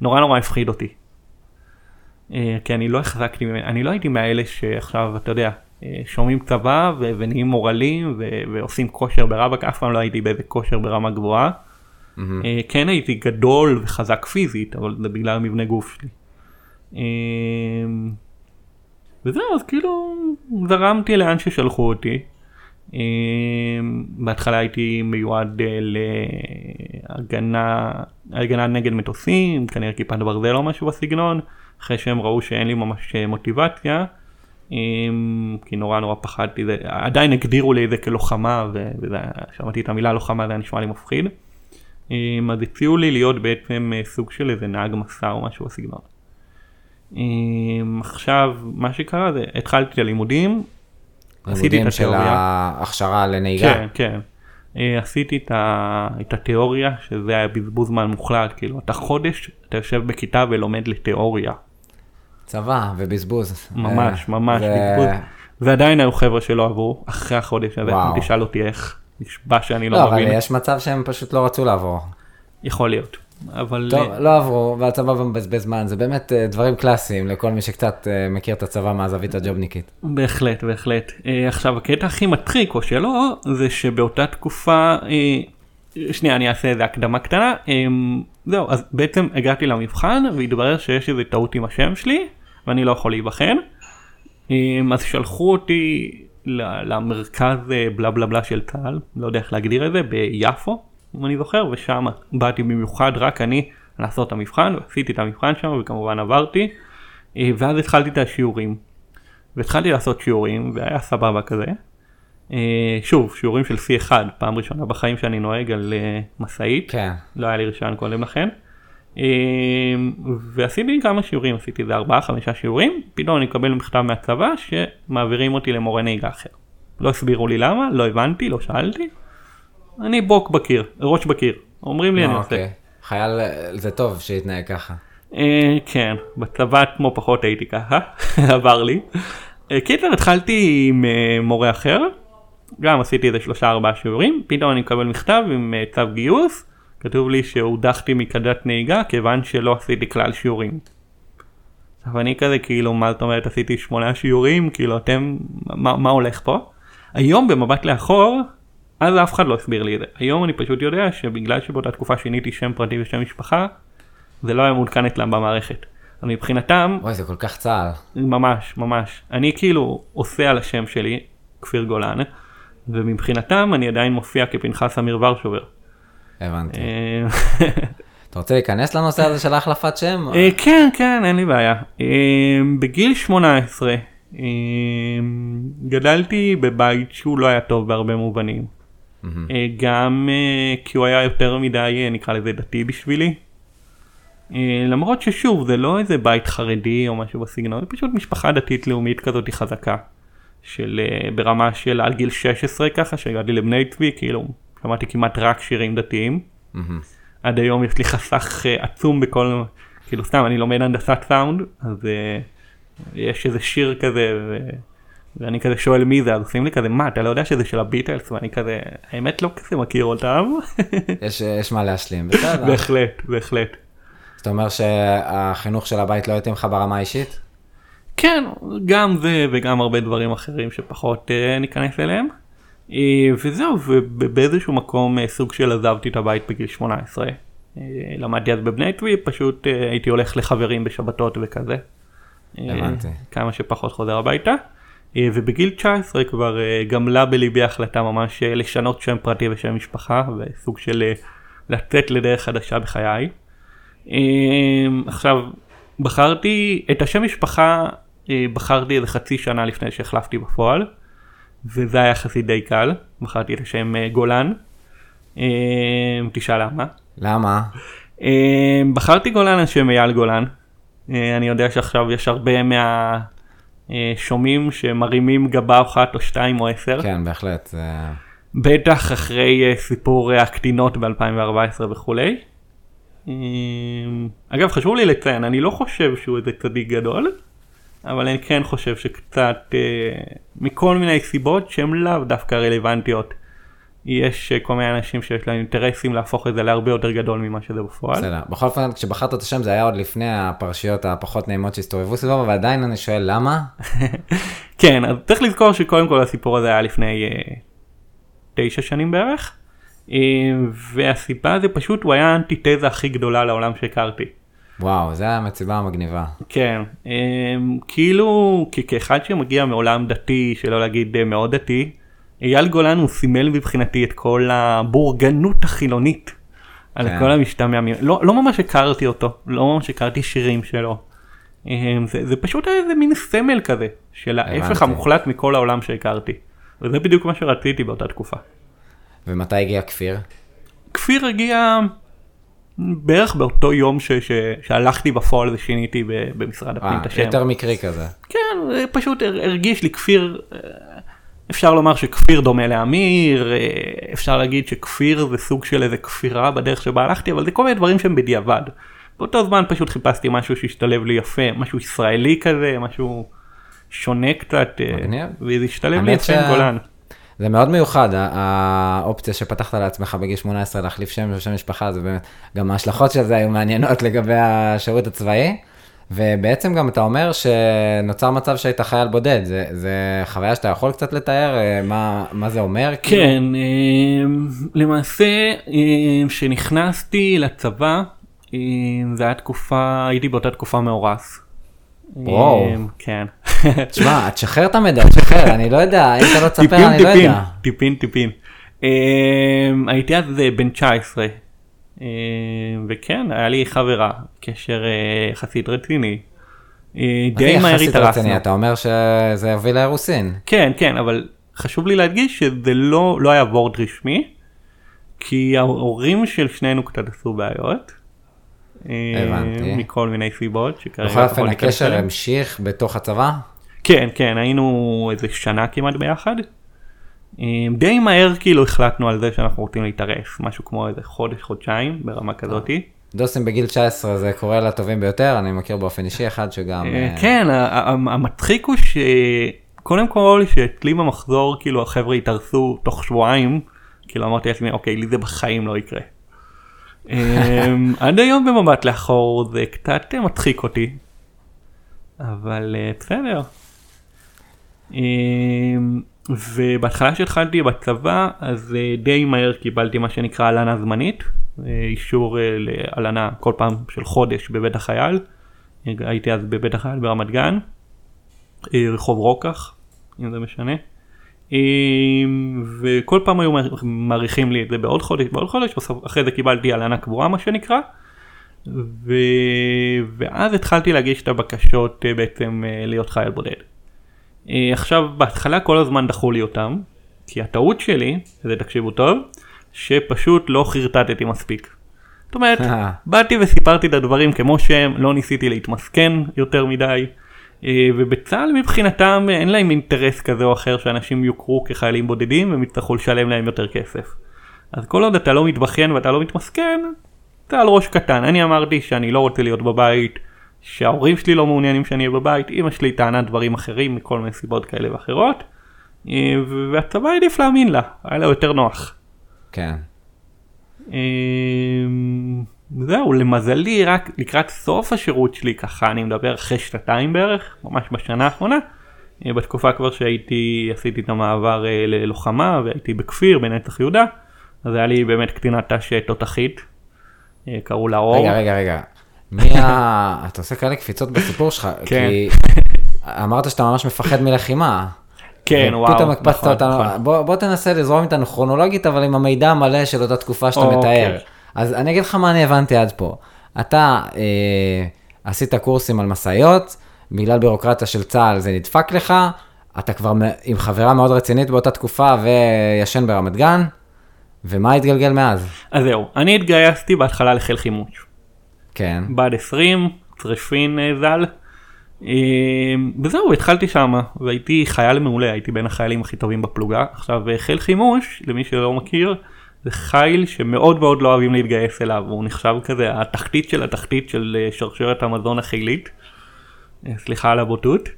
ונורא נורא הפחיד אותי. כי אני לא החזקתי, אני לא הייתי מהאלה שעכשיו, אתה יודע, שומעים צבא ונהיים מורלים ועושים כושר ברבק, אף פעם לא הייתי באיזה כושר ברמה גבוהה. אה, כן הייתי גדול וחזק פיזית, אבל זה בגלל המבנה גוף שלי. אה, וזהו, אז כאילו זרמתי לאן ששלחו אותי. אה, בהתחלה הייתי מיועד אה, להגנה הגנה נגד מטוסים, כנראה כיפת ברזל או משהו בסגנון, אחרי שהם ראו שאין לי ממש אה, מוטיבציה. כי נורא נורא פחדתי, זה, עדיין הגדירו לי את זה כלוחמה, ו- וזה, שמעתי את המילה לוחמה זה היה נשמע לי מפחיד. אז הציעו לי להיות בעצם אה, סוג של איזה נהג מסע או משהו בסגנון. עכשיו מה שקרה זה התחלתי את הלימודים, עשיתי את לימודים של התיאוריה. ההכשרה לנהיגה. כן כן, אה, עשיתי את, ה, את התיאוריה שזה היה בזבוז זמן מוחלט כאילו אתה חודש אתה יושב בכיתה ולומד לתיאוריה צבא ובזבוז. ממש אה, ממש זה- בזבוז. ועדיין היו חבר'ה שלא עברו אחרי החודש הזה וואו. תשאל אותי איך נשבע שאני לא לא, אבל מבין יש מצב שהם פשוט לא רצו לעבור. יכול להיות אבל טוב, אה, לא עברו, והצבא מבזבז זמן, זה באמת אה, דברים קלאסיים לכל מי שקצת מכיר את הצבא מהזווית הג'ובניקית. בהחלט בהחלט עכשיו הקטע הכי מצחיק או שלא זה שבאותה תקופה שנייה אני אעשה איזה הקדמה קטנה זהו אז בעצם הגעתי למבחן והתברר שיש איזה טעות עם השם שלי ואני לא יכול להיבחן אה, אז שלחו אותי למרכז אה, בלה בלה בלה של צה"ל לא יודע איך להגדיר את זה ביפו אם אני זוכר ושם באתי במיוחד רק אני לעשות את המבחן ועשיתי את המבחן שם וכמובן עברתי אה, ואז התחלתי את השיעורים. והתחלתי לעשות שיעורים והיה סבבה כזה. אה, שוב שיעורים של C1 פעם ראשונה בחיים שאני נוהג על משאית כן. לא היה לי רישיון קודם לכן. אה, ועשיתי כמה שיעורים, עשיתי איזה ארבעה חמישה שיעורים, פתאום אני מקבל מכתב מהצבא שמעבירים אותי למורה נהיגה אחר. לא הסבירו לי למה, לא הבנתי, לא שאלתי. אני בוק בקיר, ראש בקיר. אומרים לי אני אה, עושה. אוקיי. חייל זה טוב שיתנהג ככה. אה, כן, בצבא כמו פחות הייתי ככה, עבר לי. אה, קיצר התחלתי עם מורה אחר, גם עשיתי איזה שלושה ארבעה שיעורים, פתאום אני מקבל מכתב עם צו גיוס, כתוב לי שהודחתי מקדת נהיגה כיוון שלא עשיתי כלל שיעורים. עכשיו אני כזה כאילו מה זאת אומרת עשיתי שמונה שיעורים כאילו אתם מה, מה הולך פה. היום במבט לאחור אז אף אחד לא הסביר לי את זה היום אני פשוט יודע שבגלל שבאותה תקופה שיניתי שם פרטי ושם משפחה זה לא היה מעודכן אצלם במערכת. מבחינתם אוי, זה כל כך צה"ל. ממש ממש אני כאילו עושה על השם שלי כפיר גולן ומבחינתם אני עדיין מופיע כפנחס אמיר ורשובר. הבנתי. אה, אתה רוצה להיכנס לנושא הזה של החלפת שם? אה, כן כן אין לי בעיה. אה, בגיל 18 אה, גדלתי בבית שהוא לא היה טוב בהרבה מובנים. גם כי הוא היה יותר מדי נקרא לזה דתי בשבילי. למרות ששוב זה לא איזה בית חרדי או משהו בסגנון זה פשוט משפחה דתית לאומית כזאת חזקה. של ברמה של עד גיל 16 ככה שהגעתי לבני צבי כאילו שמעתי כמעט רק שירים דתיים. מהמם. עד היום יש לי חסך אה, עצום בכל כאילו סתם אני לומד הנדסת סאונד אז אה, יש איזה שיר כזה ו... ואני כזה שואל מי זה אז עושים לי כזה מה אתה לא יודע שזה של הביטלס ואני כזה האמת לא כזה מכיר אותם יש יש מה להשלים, בסדר. בהחלט בהחלט זאת אומרת שהחינוך של הבית לא התאים לך ברמה האישית? כן גם זה וגם הרבה דברים אחרים שפחות אה, ניכנס אליהם. אה, וזהו ובאיזשהו מקום אה, סוג של עזבתי את הבית בגיל 18. אה, למדתי אז בבני צבי פשוט הייתי הולך לחברים בשבתות וכזה. הבנתי. כמה שפחות חוזר הביתה. ובגיל 19 כבר גמלה בליבי החלטה ממש לשנות שם פרטי ושם משפחה וסוג של לצאת לדרך חדשה בחיי. עכשיו בחרתי את השם משפחה בחרתי איזה חצי שנה לפני שהחלפתי בפועל וזה היה יחסית די קל בחרתי את השם אה, גולן. אה, תשאל למה. למה? אה, בחרתי גולן על שם אייל גולן. אני יודע שעכשיו יש הרבה מהשומעים שמרימים גבה אחת או שתיים או עשר. כן, בהחלט. בטח אחרי סיפור הקטינות ב-2014 וכולי. אגב חשוב לי לציין אני לא חושב שהוא איזה צדיק גדול אבל אני כן חושב שקצת אה, מכל מיני סיבות שהן לאו דווקא רלוונטיות. יש אה, כל מיני אנשים שיש להם אינטרסים להפוך את זה להרבה יותר גדול ממה שזה בפועל. בסדר. בכל אופן, כשבחרת את השם זה היה עוד לפני הפרשיות הפחות נעימות שהסתובבו סביבו, אבל עדיין אני שואל למה? כן, אז צריך לזכור שקודם כל הסיפור הזה היה לפני אה, תשע שנים בערך, והסיבה זה פשוט הוא היה האנטיתזה הכי גדולה לעולם שהכרתי. וואו, זה המציבה המגניבה. כן, אה, כאילו כ- כאחד שמגיע מעולם דתי, שלא להגיד אה, מאוד דתי, אייל גולן הוא סימל מבחינתי את כל הבורגנות החילונית. על כן. כל המשתמע. לא, לא ממש הכרתי אותו, לא ממש הכרתי שירים שלו. אה, זה, זה פשוט איזה מין סמל כזה, של ההפך. המוחלט מכל העולם שהכרתי. וזה בדיוק מה שרציתי באותה תקופה. ומתי הגיע כפיר? כפיר הגיע בערך באותו יום ש, ש, שהלכתי בפועל ושיניתי במשרד הפנים אה, את השם. יותר מקרי כזה. כן, זה פשוט הר- הרגיש לי כפיר, אה, אפשר לומר שכפיר דומה לאמיר, אה, אפשר להגיד שכפיר זה סוג של איזה כפירה בדרך שבה הלכתי, אבל זה כל מיני דברים שהם בדיעבד. באותו זמן פשוט חיפשתי משהו שהשתלב לי יפה, משהו ישראלי כזה, משהו שונה קצת, אה, מגניב. וזה השתלב לי יפה עם גולן. זה מאוד מיוחד, האופציה שפתחת לעצמך בגיל 18 להחליף שם ושם משפחה, זה באמת, גם ההשלכות של זה היו מעניינות לגבי השירות הצבאי, ובעצם גם אתה אומר שנוצר מצב שהיית חייל בודד, זה, זה חוויה שאתה יכול קצת לתאר, אה, מה, מה זה אומר? כאילו? כן, אה, למעשה אה, כשנכנסתי לצבא, אה, זה היה תקופה, הייתי באותה תקופה מאורס. וואו. אה, כן. תשמע, תשחרר את המידע, תשחרר, אני לא יודע, אם אתה לא תספר, טיפין אני לא טיפין, יודע. טיפין טיפין. אה, הייתי אז אה, בן 19, אה, וכן, היה לי חברה, קשר אה, יחסית רציני. אה, די מהר התארסנו. אתה אומר שזה יוביל לאירוסין. כן, כן, אבל חשוב לי להדגיש שזה לא, לא היה וורד רשמי, כי ההורים של שנינו קצת עשו בעיות. אה, הבנתי. מכל מיני סיבות בכל אופן הקשר. המשיך בתוך הצבא? כן, כן, היינו איזה שנה כמעט ביחד. אה, די מהר כאילו החלטנו על זה שאנחנו רוצים להתארס, משהו כמו איזה חודש, חודשיים, ברמה כזאתי. דוסים בגיל 19 זה קורה לטובים ביותר, אני מכיר באופן אישי אחד שגם... אה, אה, כן, המצחיק הוא שקודם כל שאצלי במחזור כאילו החבר'ה התארסו תוך שבועיים, כאילו אמרתי לעצמי אוקיי לי זה בחיים לא יקרה. אמ, עד היום במבט לאחור זה קצת מצחיק אותי, אבל אה, בסדר. אמ, ובהתחלה שהתחלתי בצבא אז אה, די מהר קיבלתי מה שנקרא הלנה זמנית, אה, אישור להלנה כל פעם של חודש בבית החייל. הייתי אז בבית החייל ברמת גן, רחוב רוקח, אם זה משנה. אה, וכל פעם היו מאריכים לי את זה בעוד חודש, בעוד חודש, אחרי זה קיבלתי הלנה קבועה מה שנקרא. ו... ואז התחלתי להגיש את הבקשות אה, בעצם אה, להיות חייל בודד. אה, עכשיו בהתחלה כל הזמן דחו לי אותם, כי הטעות שלי, וזה תקשיבו טוב, שפשוט לא חרטטתי מספיק. זאת אומרת. באתי וסיפרתי את הדברים כמו שהם, לא ניסיתי להתמסכן יותר מדי, ובצה"ל מבחינתם אין להם אינטרס כזה או אחר שאנשים יוכרו כחיילים בודדים והם יצטרכו לשלם להם יותר כסף. אז כל עוד אתה לא מתבכיין ואתה לא מתמסכן, אתה על ראש קטן. אני אמרתי שאני לא רוצה להיות בבית, שההורים שלי לא מעוניינים שאני אהיה בבית, אמא שלי טענה דברים אחרים מכל מיני סיבות כאלה ואחרות, אה, והצבא העדיף להאמין לה, היה לה יותר נוח. כן. זהו, למזלי רק לקראת סוף השירות שלי ככה, אני מדבר אחרי שנתיים בערך, ממש בשנה האחרונה, אה, בתקופה כבר שהייתי, עשיתי את המעבר אה, ללוחמה והייתי בכפיר בנצח יהודה, אז היה לי באמת קצינת ת"ש תותחית, אה, קראו לה אור. רגע, רגע, רגע. מי ה... אתה עושה כאלה קפיצות בסיפור שלך, כן. כי אמרת שאתה ממש מפחד מלחימה. כן, וואו. פתאום הקפצת נכון, אותנו, נכון. בוא, בוא תנסה לזרום איתנו כרונולוגית, אבל עם המידע המלא של אותה תקופה שאתה אוקיי. מתאר. אז אני אגיד לך מה אני הבנתי עד פה. אתה אה, עשית קורסים על משאיות, בגלל בירוקרטיה של צה"ל זה נדפק לך, אתה כבר עם חברה מאוד רצינית באותה תקופה וישן ברמת גן, ומה התגלגל מאז? אז זהו, אני התגייסתי בהתחלה לחיל חימוש. כן, בעד 20, צריפין אה, ז"ל. אה, וזהו, התחלתי שם, והייתי חייל מעולה, הייתי בין החיילים הכי טובים בפלוגה. עכשיו, אה, חיל חימוש, למי שלא מכיר, זה חיל שמאוד מאוד לא אוהבים להתגייס אליו, הוא נחשב כזה התחתית של התחתית של אה, שרשרת המזון החילית. אה, סליחה על הבוטות.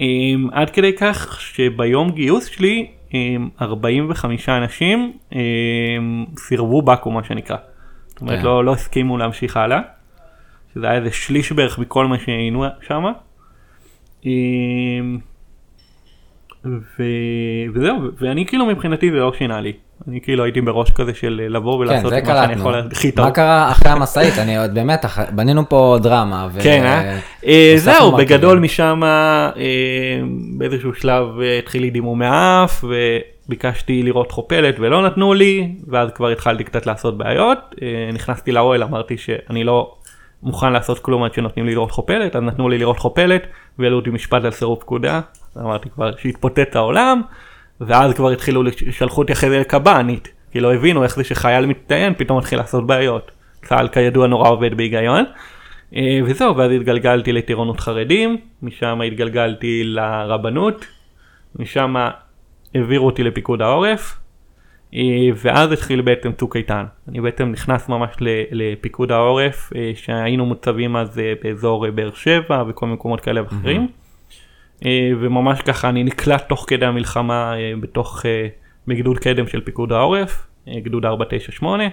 אה, עד כדי כך שביום גיוס שלי, אה, 45 אנשים אה, סירבו בקו"ם מה שנקרא. זאת אומרת, כן. לא, לא הסכימו להמשיך הלאה. שזה היה איזה שליש בערך מכל מה שהיינו שם. ו... וזהו, ואני כאילו מבחינתי זה לא שינה לי. אני כאילו הייתי בראש כזה של לבוא כן, ולעשות את מה שאני קלטנו. יכול הכי טוב. מה קרה אחרי המשאית? אני עוד באמת, אח- בנינו פה דרמה. ו- כן, אה? אה? זהו. בגדול משם אה, באיזשהו שלב אה, התחיל לי דימום מהאף וביקשתי לראות חופלת ולא נתנו לי ואז כבר התחלתי קצת לעשות בעיות. אה, נכנסתי לאוהל, אמרתי שאני לא מוכן לעשות כלום עד שנותנים לי לראות חופלת, אז נתנו לי לראות חופלת והעלו אותי משפט על סירוב פקודה. אמרתי כבר שהתפוצץ העולם ואז כבר התחילו, שלחו אותי אחרי זה לקב"נית, כי לא הבינו איך זה שחייל מצטיין פתאום מתחיל לעשות בעיות. צה"ל כידוע נורא עובד בהיגיון. אה, וזהו, ואז התגלגלתי לטירונות חרדים, משם התגלגלתי לרבנות, משם העבירו אותי לפיקוד העורף, אה, ואז התחיל בעצם צוק איתן. אני בעצם נכנס ממש לפיקוד העורף, אה, שהיינו מוצבים אז באזור באר שבע וכל מיני מקומות כאלה ואחרים. אה, וממש ככה אני נקלט תוך כדי המלחמה אה, בתוך, אה, בגדוד קדם של פיקוד העורף, אה, גדוד 498.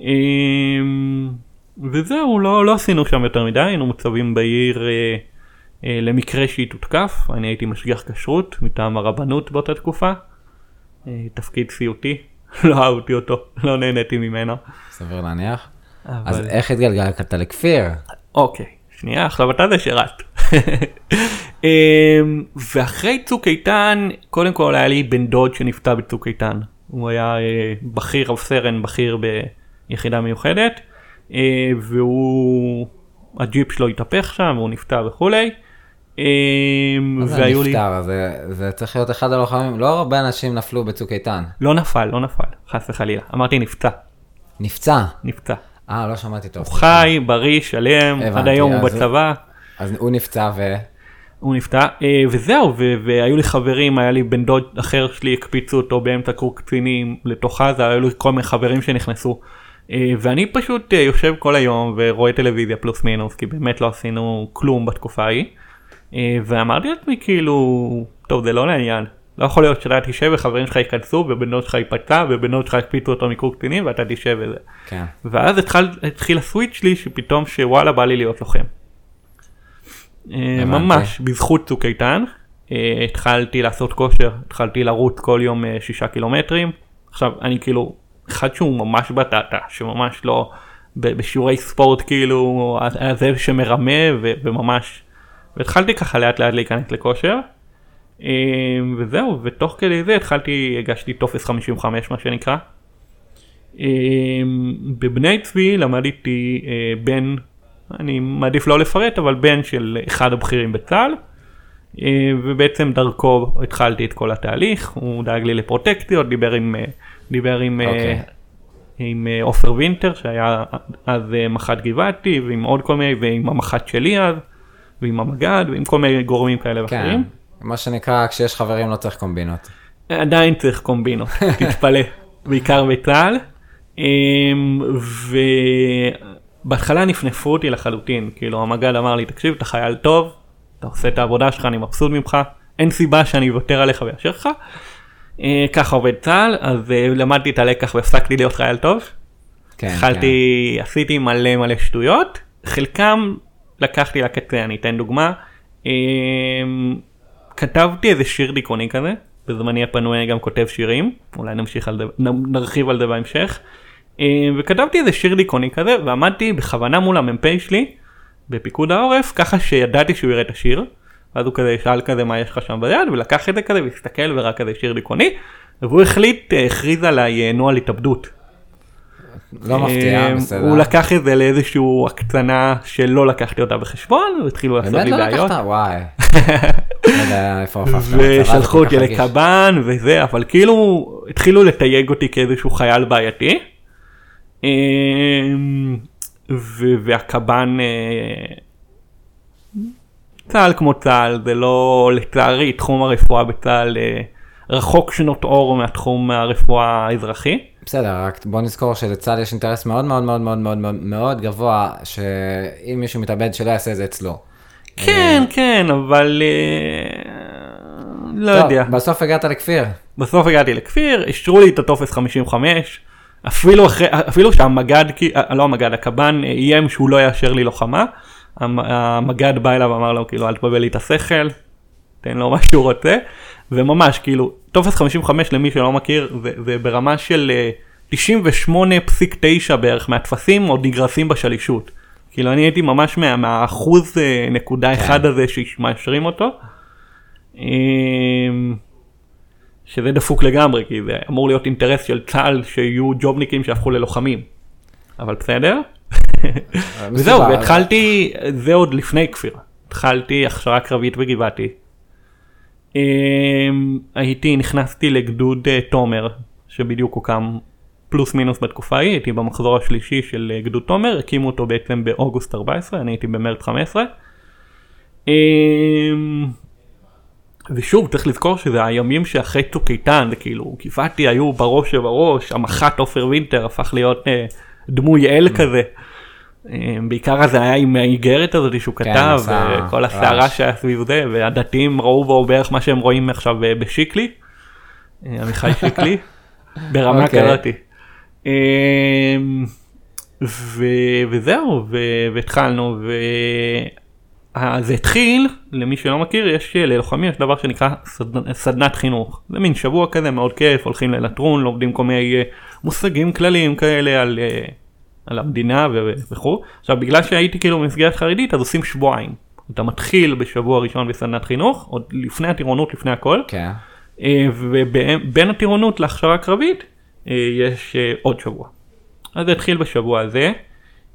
אמ, וזהו, לא, לא עשינו שם יותר מדי, היינו מוצבים בעיר אה, אה, למקרה שהיא תותקף, אני הייתי משגיח כשרות מטעם הרבנות באותה תקופה, אה, תפקיד סיוטי, לא אהבתי אותו, לא נהניתי ממנו. סביר להניח. אז אבל- איך התגלגלת לכפיר? אוקיי, שנייה, עכשיו אתה זה שירת. אמ, ואחרי צוק איתן, קודם כל היה לי בן דוד שנפצע בצוק איתן. הוא היה אה, בכיר, רב סרן בכיר ביחידה מיוחדת, אה, והוא, הג'יפ שלו התהפך שם, והוא נפצע וכולי. אמ, מה זה והיו לי, נפטר? זה- זה צריך להיות אחד הלוחמים, לא הרבה אנשים נפלו בצוק איתן. לא נפל, לא נפל, חס וחלילה, אמרתי נפצע, נפצע. נפצע. אה, לא שמעתי טוב. הוא חי, בריא, שלם, עד היום הוא בצבא. אז הוא נפצע ו... הוא נפטר אה, וזהו והיו לי חברים היה לי בן דוד אחר שלי הקפיצו אותו באמצע קורס קצינים לתוך עזה היו לי כל מיני חברים שנכנסו. אה, ואני פשוט אה, יושב כל היום ורואה טלוויזיה פלוס מינוס כי באמת לא עשינו כלום בתקופה ההיא. ואמרתי לעצמי כאילו טוב זה לא לעניין לא יכול להיות שאתה תשב וחברים שלך ייכנסו ובן דוד שלך ייפצע ובן דוד שלך יקפיצו אותו מקורס קצינים ואתה תשב וזה. כן. ואז התחל, התחיל הסוויץ' שלי שפתאום שוואלה בא לי להיות לוחם. אה, ממש בזכות צוק איתן אה, התחלתי לעשות כושר התחלתי לרוץ כל יום אה, שישה קילומטרים עכשיו אני כאילו אחד שהוא ממש בטטה שממש לא בשיעורי ספורט כאילו זה שמרמה וממש והתחלתי ככה לאט לאט להיכנס לכושר. אה, וזהו ותוך כדי זה התחלתי הגשתי טופס 55 מה שנקרא. אה, בבני צבי למדתי אה, בן, אני מעדיף לא לפרט, אבל בן של אחד הבכירים בצה"ל, אה, ובעצם דרכו התחלתי את כל התהליך, הוא דאג לי לפרוטקציות, דיבר עם, אה, דיבר עם, אה, אוקיי. עם עופר וינטר שהיה אז מח"ט גבעתי, ועם עוד כל מיני, ועם המח"ט שלי אז, ועם המג"ד, ועם כל מיני גורמים כאלה כן. ואחרים. מה שנקרא, כשיש חברים לא צריך קומבינות. עדיין צריך קומבינות, תתפלא, בעיקר בצה"ל. אמ, ובהתחלה נפנפו אותי לחלוטין, כאילו המג"ד אמר לי, תקשיב, אתה חייל טוב, אתה עושה את העבודה שלך, אני מבסוט ממך, אין סיבה שאני אוותר עליך ואאשר לך. אה, ככה עובד צה"ל, אז אה, למדתי את הלקח והפסקתי להיות חייל טוב. כן, התחלתי, עשיתי מלא מלא שטויות, חלקם לקחתי לקצה, אני אתן דוגמה. כתבתי איזה שיר דיכאוני כזה, בזמני הפנוי אני גם כותב שירים, אולי נמשיך על זה, נרחיב על זה בהמשך. אמ, וכתבתי איזה שיר דיכאוני כזה, ועמדתי בכוונה מול המ"פ שלי, בפיקוד העורף, ככה שידעתי שהוא יראה את השיר. ואז הוא כזה שאל כזה מה יש לך שם ביד, ולקח את זה כזה והסתכל וראה כזה שיר דיכאוני, והוא החליט, אה, הכריז עליי אה, נוהל התאבדות. לא מפתיע, בסדר. הוא לקח את זה לאיזשהו הקצנה שלא לקחתי אותה בחשבון והתחילו לעשות באמת לי בעיות. לקחת? וואי. לא איפה הופכת. ושלחו אותי לקב"ן וזה אבל כאילו התחילו לתייג אותי כאיזשהו חייל בעייתי. אמ, והקב"ן אה, צה"ל כמו צה"ל זה לא לצערי תחום הרפואה בצה"ל אה, רחוק שנות אור מהתחום הרפואה האזרחי. בסדר, רק בוא נזכור שלצה"ל יש אינטרס מאוד מאוד מאוד מאוד מאוד מאוד גבוה, שאם מישהו מתאבד שלא יעשה את זה אצלו. כן כן אבל אה, לא יודע. בסוף הגעת לכפיר. בסוף הגעתי לכפיר, אישרו לי את הטופס 55, אפילו אחרי, אפילו שהמג"ד, כי- אה, לא המג"ד, הקב"ן אה, איים שהוא לא יאשר לי לוחמה, המ- המג"ד בא אליו ואמר לו כאילו אל תבלבל לי את השכל, תן לו מה שהוא רוצה, וממש כאילו, טופס 55 למי שלא מכיר, זה, זה ברמה של אה, 98.9 בערך מהטפסים עוד נגרסים בשלישות. כאילו אני הייתי ממש מה, מהאחוז אה, נקודה אחד הזה שמאשרים אותו. אמ, שזה דפוק לגמרי כי זה אמור להיות אינטרס של צה"ל שיהיו ג'ובניקים שהפכו ללוחמים. אבל בסדר. וזהו מסיבה- והתחלתי זה עוד לפני כפיר התחלתי הכשרה קרבית בגבעתי. אמ, הייתי נכנסתי לגדוד אה, תומר שבדיוק הוקם פלוס מינוס בתקופה ההיא הייתי במחזור השלישי של אה, גדוד תומר הקימו אותו בעצם באוגוסט 14 אני הייתי במרץ 15. אמ, ושוב צריך לזכור שזה הימים שאחרי צוק איתן זה כאילו גבעתי היו בראש ובראש המח"ט עופר וינטר הפך להיות אה, דמוי אל כזה. אה, בעיקר זה היה עם האיגרת הזאת שהוא כן, כתב וכל הסערה. שהיה סביב זה והדתיים ראו בו בערך מה שהם רואים עכשיו אה, בשיקלי. אה, עמיחי שיקלי. ברמה אוקיי. כזאתי. אה, ו- וזהו ו- והתחלנו וזה התחיל למי שלא מכיר יש אה, ללוחמים יש דבר שנקרא סדנ- סדנת חינוך. זה מין שבוע כזה מאוד כיף הולכים ללטרון לומדים כל מיני אה, מושגים כלליים כאלה על, אה, על המדינה ו- וכו' עכשיו בגלל שהייתי כאילו במסגרת חרדית אז עושים שבועיים. אתה מתחיל בשבוע ראשון בסדנת חינוך עוד לפני הטירונות לפני הכל. כן. ובין הטירונות להכשרה קרבית יש אה, עוד שבוע. אז זה התחיל בשבוע הזה.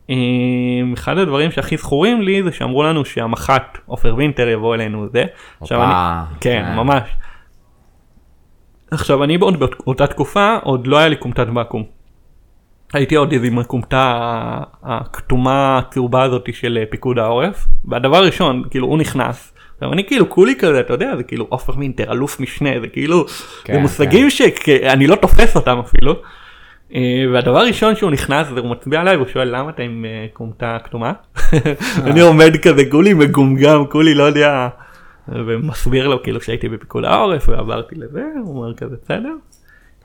אה, אחד הדברים שהכי זכורים לי זה שאמרו לנו שהמח"ט עופר וינטר יבוא אלינו זה. עכשיו אני- כן כן. ממש. עכשיו אני עוד באותה תקופה עוד לא היה לי כומתת ואקום. הייתי עוד איזה עם הכומתה הכתומה הצהובה הזאת של אה, פיקוד העורף והדבר הראשון כאילו הוא נכנס. עכשיו אני כאילו כולי כזה אתה יודע זה כאילו עופר מינטר אלוף משנה זה כאילו כן, זה מושגים שאני לא תופס אותם אפילו. אה, והדבר הראשון שהוא נכנס והוא מצביע עליי והוא שואל למה אתה עם אה, כומתה כתומה. אני עומד כזה כולי מגומגם כולי לא יודע ומסביר לו כאילו שהייתי בפיקוד העורף ועברתי לזה הוא אומר כזה בסדר.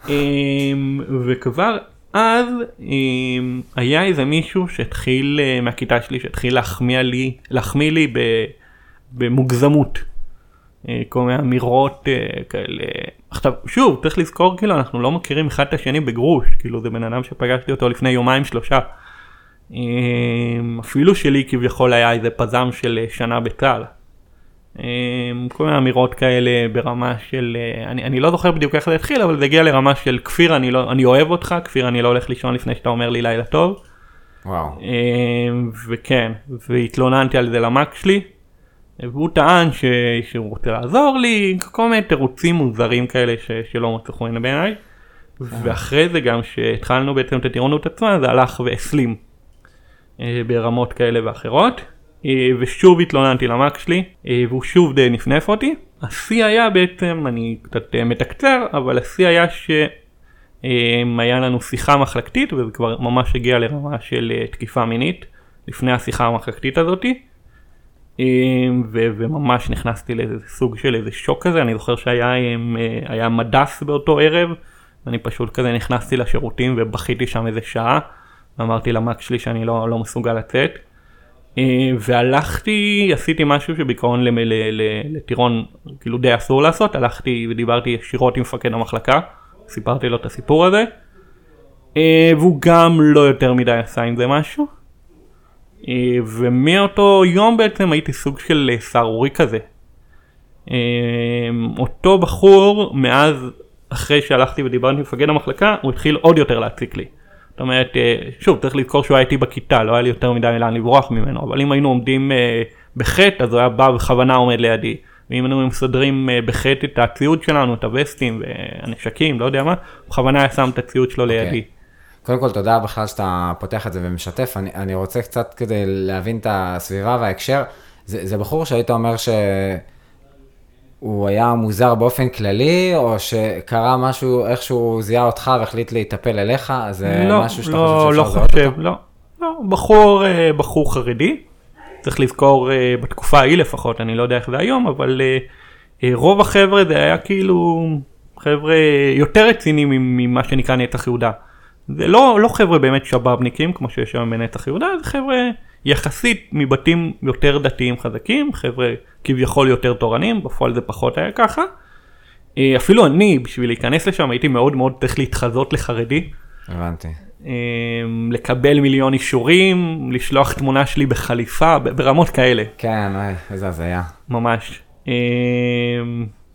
אמ, וכבר אז אמ, היה איזה מישהו שהתחיל אה, מהכיתה שלי שהתחיל להחמיא לי להחמיא לי ב- במוגזמות. אה, כל מיני אמירות אה, כאלה. עכשיו שוב צריך לזכור כאילו אנחנו לא מכירים אחד את השני בגרוש כאילו זה בן אדם שפגשתי אותו לפני יומיים שלושה. אמ, אפילו שלי כביכול היה איזה פזם של שנה בצה"ל. כל מיני אמירות כאלה ברמה של אה, אני, אני לא זוכר בדיוק איך זה התחיל אבל זה הגיע לרמה של כפיר אני לא אני אוהב אותך כפיר אני לא הולך לישון לפני שאתה אומר לי לילה טוב. וואו. וכן והתלוננתי על זה למאק שלי. והוא טען ש... שהוא רוצה לעזור לי כל מיני תירוצים מוזרים כאלה ש... שלא מצאו חן בעיניי. ואחרי זה גם שהתחלנו בעצם את הטירונות עצמה זה הלך והסלים אה, ברמות כאלה ואחרות. אה, ושוב התלוננתי למאק שלי אה, והוא שוב די נפנף אותי. השיא היה בעצם, אני קצת אה, מתקצר, אבל השיא היה שהיה לנו שיחה מחלקתית וזה כבר ממש הגיע לרמה של תקיפה מינית לפני השיחה המחלקתית הזאתי. וממש נכנסתי לאיזה סוג של איזה שוק כזה, אני זוכר שהיה היה מדס באותו ערב, אני פשוט כזה נכנסתי לשירותים ובכיתי שם איזה שעה, ואמרתי למאק שלי שאני לא, לא מסוגל לצאת. אה, והלכתי עשיתי משהו שבעיקרון לטירון כאילו די אסור לעשות הלכתי ודיברתי ישירות עם מפקד המחלקה סיפרתי לו את הסיפור הזה אה, והוא גם לא יותר מדי עשה עם זה משהו אה, ומאותו יום בעצם הייתי סוג של סהרורי כזה אותו בחור מאז אחרי שהלכתי ודיברתי עם מפקד המחלקה הוא התחיל עוד יותר להציק לי זאת אומרת, אה, שוב, צריך לזכור שהוא היה איתי בכיתה, לא היה לי יותר מדי לאן לברוח ממנו, אבל אם היינו עומדים אה, בחטא, אז הוא היה בא בכוונה עומד לידי. ואם היינו מסדרים אה, בחטא את הציוד שלנו, את הווסטים והנשקים, לא יודע מה, בכוונה היה שם את הציוד שלו okay. אוקיי. לידי. קודם כל, תודה בכלל שאתה פותח את זה ומשתף. אני, אני רוצה קצת כדי להבין את הסביבה וההקשר. זה, זה בחור שהיית אומר ש... הוא היה מוזר באופן כללי, או שקרה משהו, איכשהו זיהה אותך והחליט להיטפל אליך, זה לא, משהו שאתה לא, חושב שאפשר לא לזהות אותו? לא, לא, בחור, אה, בחור חרדי, צריך לזכור אה, בתקופה ההיא לפחות, אני לא יודע איך זה היום, אבל אה, רוב החבר'ה זה היה כאילו חבר'ה יותר רציניים ממה שנקרא נצח יהודה. זה לא, לא חבר'ה באמת שבאבניקים כמו שיש היום בנצח יהודה, זה חבר'ה יחסית מבתים יותר דתיים חזקים, חבר'ה כביכול יותר תורנים, בפועל זה פחות היה ככה. אה, אפילו אני, בשביל להיכנס לשם הייתי מאוד מאוד צריך להתחזות לחרדי. הבנתי. אה, לקבל מיליון אישורים, לשלוח תמונה שלי בחליפה, ברמות כאלה. כן, איזה הזיה. ממש.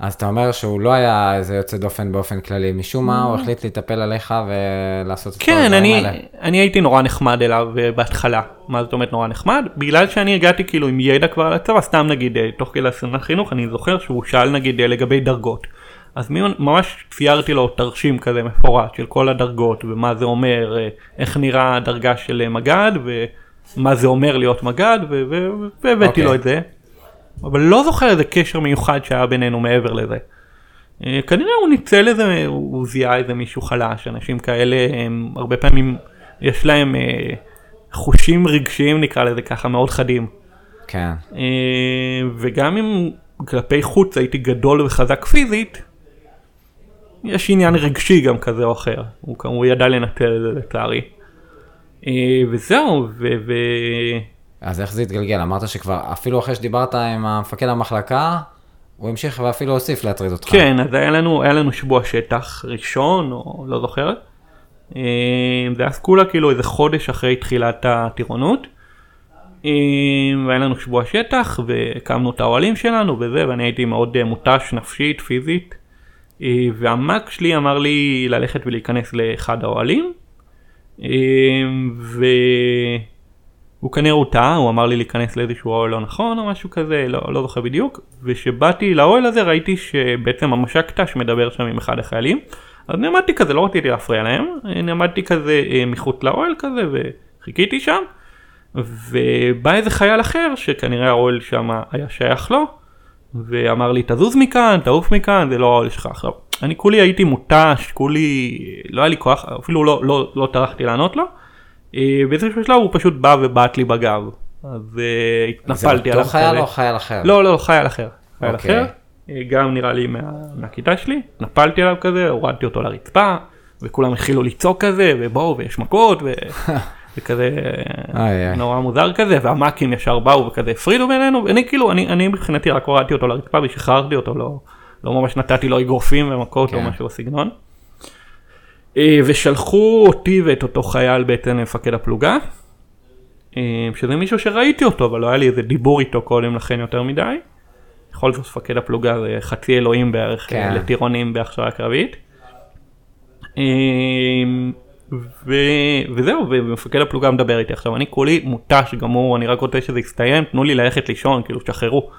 אז אתה אומר שהוא לא היה איזה יוצא דופן באופן כללי, משום מה הוא החליט להיטפל עליך ולעשות את כל כן, הדברים האלה. אני הייתי נורא נחמד אליו אה, בהתחלה. מה זאת אומרת נורא נחמד? בגלל שאני הגעתי כאילו עם ידע כבר על הצבא, סתם נגיד אה, תוך כדי הסדנת חינוך, אני זוכר שהוא שאל נגיד אה, לגבי דרגות. אז ממש ציירתי לו תרשים כזה מפורט של כל הדרגות ומה זה אומר, איך נראה הדרגה של מג"ד ומה זה אומר להיות מג"ד והבאתי אוקיי. לו את זה. אבל לא זוכר איזה קשר מיוחד שהיה בינינו מעבר לזה. אה, כנראה הוא ניצל איזה, הוא זיהה איזה מישהו חלש, אנשים כאלה הם הרבה פעמים יש להם אה, חושים רגשיים נקרא לזה ככה מאוד חדים. כן, אה, וגם אם כלפי חוץ הייתי גדול וחזק פיזית, יש עניין רגשי גם כזה או אחר, הוא, הוא ידע לנטל את זה לצערי. אה, וזהו, ו... ו... אז איך זה התגלגל? אמרת שכבר, אפילו אחרי שדיברת עם המפקד המחלקה, הוא המשיך ואפילו הוסיף להטריד אותך. כן, אז היה לנו, היה לנו שבוע שטח ראשון, או לא זוכר. אה, היה סקולה כאילו איזה חודש אחרי תחילת הטירונות. אה, והיה לנו שבוע שטח, והקמנו את האוהלים שלנו וזה, ואני הייתי מאוד אה, מותש נפשית, פיזית. והמאק שלי אמר לי ללכת ולהיכנס לאחד האוהלים. אה, והוא כנראה הוטעה, הוא אמר לי להיכנס לאיזשהו אוהל לא נכון או משהו כזה, לא, לא זוכר בדיוק. וכשבאתי לאוהל הזה ראיתי שבעצם המש"ק ת"ש מדבר שם עם אחד החיילים. אז נעמדתי כזה, לא רציתי להפריע להם, נעמדתי כזה אה, מחוץ לאוהל כזה וחיכיתי שם, ובא איזה חייל אחר שכנראה האוהל שם היה שייך לו, ואמר לי תזוז מכאן, תעוף מכאן, זה לא האוהל שלך עכשיו. אני כולי הייתי מותש, כולי, לא היה לי כוח, אפילו לא, לא, לא טרחתי לענות לו. אה, באיזשהו שלב הוא פשוט בא ובעט לי בגב. אז אה, התנפלתי עליו. זה אותו חייל או חייל אחר? לא, לא, חייל אחר. חייל. אחר. גם נראה לי מה, מהכיתה שלי. נפלתי עליו כזה, הורדתי אותו לרצפה, וכולם התחילו לצעוק כזה, ובואו, ויש מכות. וכזה. נורא מוזר כזה, והמ"כים ישר באו וכזה הפרידו בינינו, ואני כאילו, אני, מבחינתי רק הורדתי אותו לרצפה ושחררתי אותו, לא, לא ממש נתתי לו אגרופים ומכות או כן. משהו בסגנון. אה, ושלחו אותי ואת אותו חייל בעצם למפקד הפלוגה, אה, שזה מישהו שראיתי אותו, אבל לא היה לי איזה דיבור איתו קודם לכן יותר מדי. בכל זאת מפקד הפלוגה זה חצי אלוהים בערך כן. כן. לטירונים בהכשרה קרבית. אה, ו... וזהו, ומפקד הפלוגה מדבר איתי עכשיו, אני כולי מותש גמור, אני רק רוצה שזה יסתיים, תנו לי ללכת לישון, כאילו שחררו.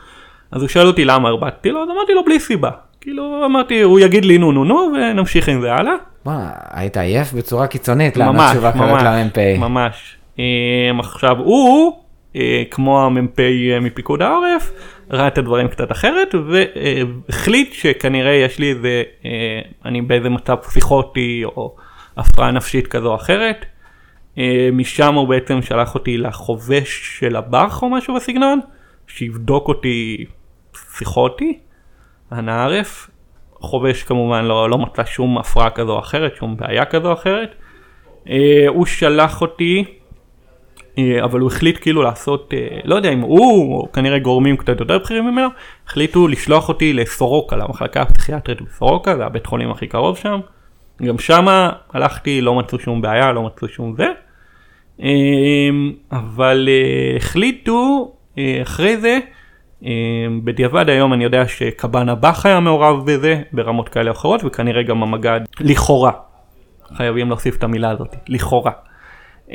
אז הוא שואל אותי למה הרבצתי לו, אז אמרתי לו בלי סיבה. כאילו אמרתי, הוא יגיד לי נו נו נו ונמשיך עם זה הלאה. בואנה, היית עייף בצורה קיצונית לענות ממש, תשובה כזאת ממש, למ"פ. ממש. אמ, עכשיו הוא, אה, כמו המ"פ אה, מפיקוד העורף, ראה את הדברים קצת אחרת והחליט שכנראה יש לי איזה, אה, אני באיזה מצב פסיכוטי או הפרעה נפשית כזו או אחרת. משם הוא בעצם שלח אותי לחובש של הבאך או משהו בסגנון, שיבדוק אותי פסיכוטי, אנא ערף. חובש כמובן לא, לא מצא שום הפרעה כזו או אחרת, שום בעיה כזו או אחרת. אה, הוא שלח אותי, אה, אבל הוא החליט כאילו לעשות, אה, לא יודע אם הוא, או כנראה גורמים קצת יותר בכירים ממנו, החליטו לשלוח אותי לסורוקה, למחלקה הפסיכיאטרית בסורוקה, זה הבית חולים הכי קרוב שם. גם שמה הלכתי, לא מצאו שום בעיה, לא מצאו שום זה. אבל החליטו אחרי זה, בדיעבד היום אני יודע שקב"ן הבח היה מעורב בזה ברמות כאלה או אחרות וכנראה גם המג"ד לכאורה. חייבים להוסיף את המילה הזאת, לכאורה. Um,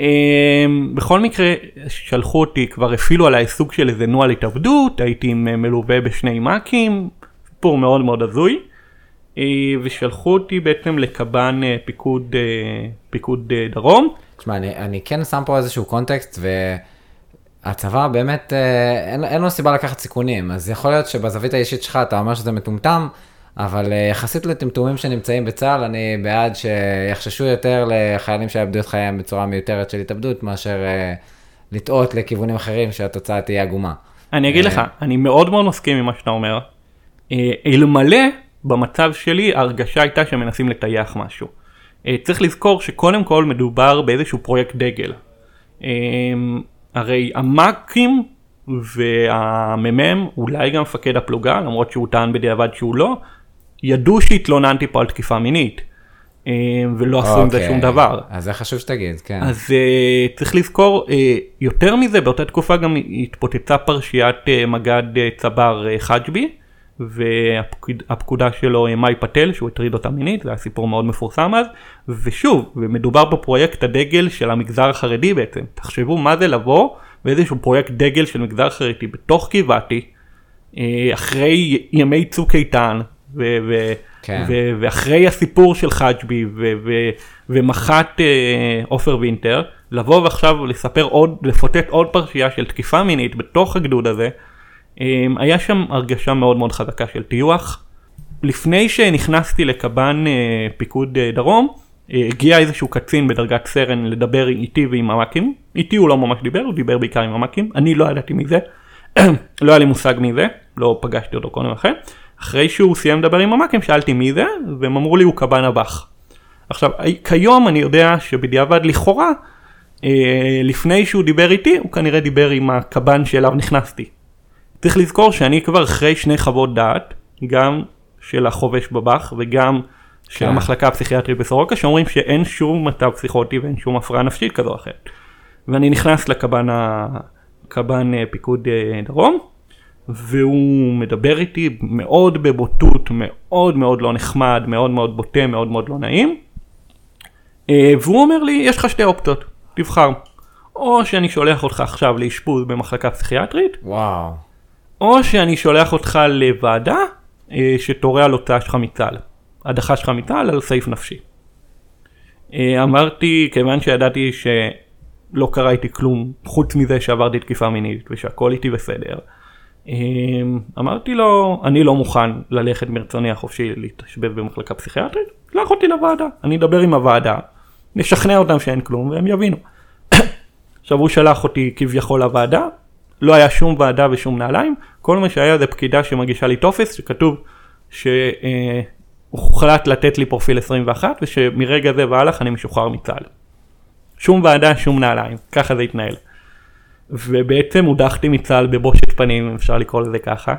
בכל מקרה שלחו אותי כבר הפעילו עליי סוג של איזה נוהל התאבדות הייתי אה, מלווה בשני מאקים סיפור מאוד מאוד הזוי uh, ושלחו אותי בעצם לקב"ן uh, פיקוד, uh, פיקוד דרום תשמע, אני, אני כן שם פה איזשהו קונטקסט, והצבא באמת, אה, אין, אין לו סיבה לקחת סיכונים, אז יכול להיות שבזווית האישית שלך אתה אומר שזה מטומטם, אבל אה, יחסית לטמטומים שנמצאים בצה"ל, אני בעד שיחששו יותר לחיילים שיאבדו את חייהם בצורה מיותרת של התאבדות, מאשר אה, לטעות לכיוונים אחרים שהתוצאה תהיה עגומה. אני אגיד אה, לך אני מאוד מאוד מסכים עם מה שאתה אומר אה, אלמלא במצב שלי ההרגשה הייתה שמנסים לטייח משהו. אה, צריך לזכור שקודם כל מדובר באיזשהו פרויקט דגל. אה, הרי המ"כים והמ"מ, אולי גם מפקד הפלוגה, למרות שהוא טען בדיעבד שהוא לא, ידעו שהתלוננתי פה על תקיפה מינית. אה, ולא עשו עם זה אוקיי, שום דבר. אז זה חשוב שתגיד, כן. אז uh, צריך לזכור, uh, יותר מזה, באותה תקופה גם התפוצצה פרשיית מג"ד צבר חג'בי, והפקודה שלו uh, מאי פטל, שהוא הטריד אותה מינית, זה היה סיפור מאוד מפורסם אז, ושוב, ומדובר בפרויקט הדגל של המגזר החרדי בעצם, תחשבו מה זה לבוא באיזשהו פרויקט דגל של מגזר חרדי בתוך גבעתי, uh, אחרי ימי צוק איתן, ו- ו- כן. ו- ואחרי הסיפור של חג'בי ו- ו- ומח"ט אה, עופר וינטר, לבוא ועכשיו לספר עוד, לפוצץ עוד פרשייה של תקיפה מינית בתוך הגדוד הזה, אה, היה שם הרגשה מאוד מאוד חזקה של טיוח. לפני שנכנסתי לקב"ן אה, פיקוד אה, דרום, אה, הגיע איזשהו קצין בדרגת סרן לדבר איתי ועם המ"כים, איתי הוא לא ממש דיבר, הוא דיבר בעיקר עם המ"כים, אני לא ידעתי מזה, לא היה לי מושג מזה, לא פגשתי אותו קודם לכן. אחרי שהוא סיים לדבר עם המ"כים שאלתי מי זה, והם אמרו לי הוא קב"ן הב"ח. עכשיו, כיום אני יודע שבדיעבד לכאורה, לפני שהוא דיבר איתי, הוא כנראה דיבר עם הקב"ן שאליו נכנסתי. צריך לזכור שאני כבר אחרי שני חוות דעת, גם של החובש בב"ח וגם של כן. המחלקה הפסיכיאטרית בסורוקה, שאומרים שאין שום מצב פסיכוטי ואין שום הפרעה נפשית כזו או אחרת. ואני נכנס לקב"ן ה- קב"ן אה, פיקוד אה, דרום, והוא מדבר איתי מאוד בבוטות, מאוד מאוד לא נחמד, מאוד מאוד בוטה, מאוד מאוד לא נעים. אה, והוא אומר לי, יש לך שתי אופציות, תבחר. או שאני שולח אותך עכשיו לאשפוז במחלקה פסיכיאטרית, וואו. או שאני שולח אותך לוועדה אה, שתורה על הוצאה שלך מצה"ל. ההדחה שלך מצה"ל על סעיף נפשי. אה, אמרתי, כיוון שידעתי שלא קרה איתי כלום חוץ מזה שעברתי תקיפה מינית ושהכל איתי בסדר, אה, אמרתי לו, אני לא מוכן ללכת מרצוני החופשי להתאשפז במחלקה פסיכיאטרית, שלח אותי לוועדה, אני אדבר עם הוועדה, נשכנע אותם שאין כלום והם יבינו. עכשיו הוא שלח אותי כביכול לוועדה, לא היה שום ועדה ושום נעליים, כל מה שהיה זה פקידה שמגישה לי טופס שכתוב שהוחלט לתת לי פרופיל 21 ושמרגע זה והלך אני משוחרר מצה"ל. שום ועדה, שום נעליים, ככה זה התנהל. ובעצם הודחתי מצה"ל בבושת פנים, אם אפשר לקרוא לזה ככה.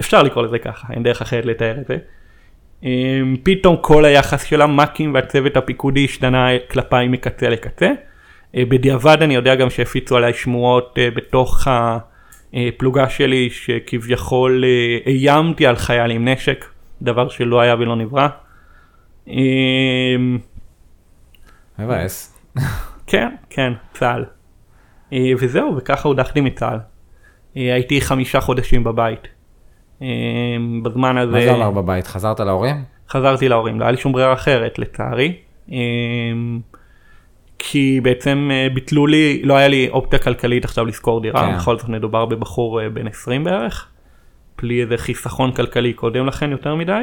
אפשר לקרוא לזה ככה, אין דרך אחרת לתאר את זה. אמ, פתאום כל היחס של המ"כים והצוות הפיקודי השתנה כלפיי מקצה לקצה. אה, בדיעבד אני יודע גם שהפיצו עליי שמועות אה, בתוך הפלוגה שלי שכביכול אה, איימתי על חייל עם נשק, דבר שלא היה ולא נברא. מבאס. כן, כן, צה"ל. וזהו, וככה הודחתי מצה"ל. הייתי חמישה חודשים בבית. בזמן הזה... מה זה אומר בבית? חזרת להורים? חזרתי להורים, לא היה לי שום ברירה אחרת לצערי. כי בעצם אה, ביטלו לי, לא היה לי אופציה כלכלית עכשיו לשכור דירה, כן. בכל זאת מדובר בבחור אה, בן 20 בערך, בלי איזה חיסכון כלכלי קודם לכן יותר מדי.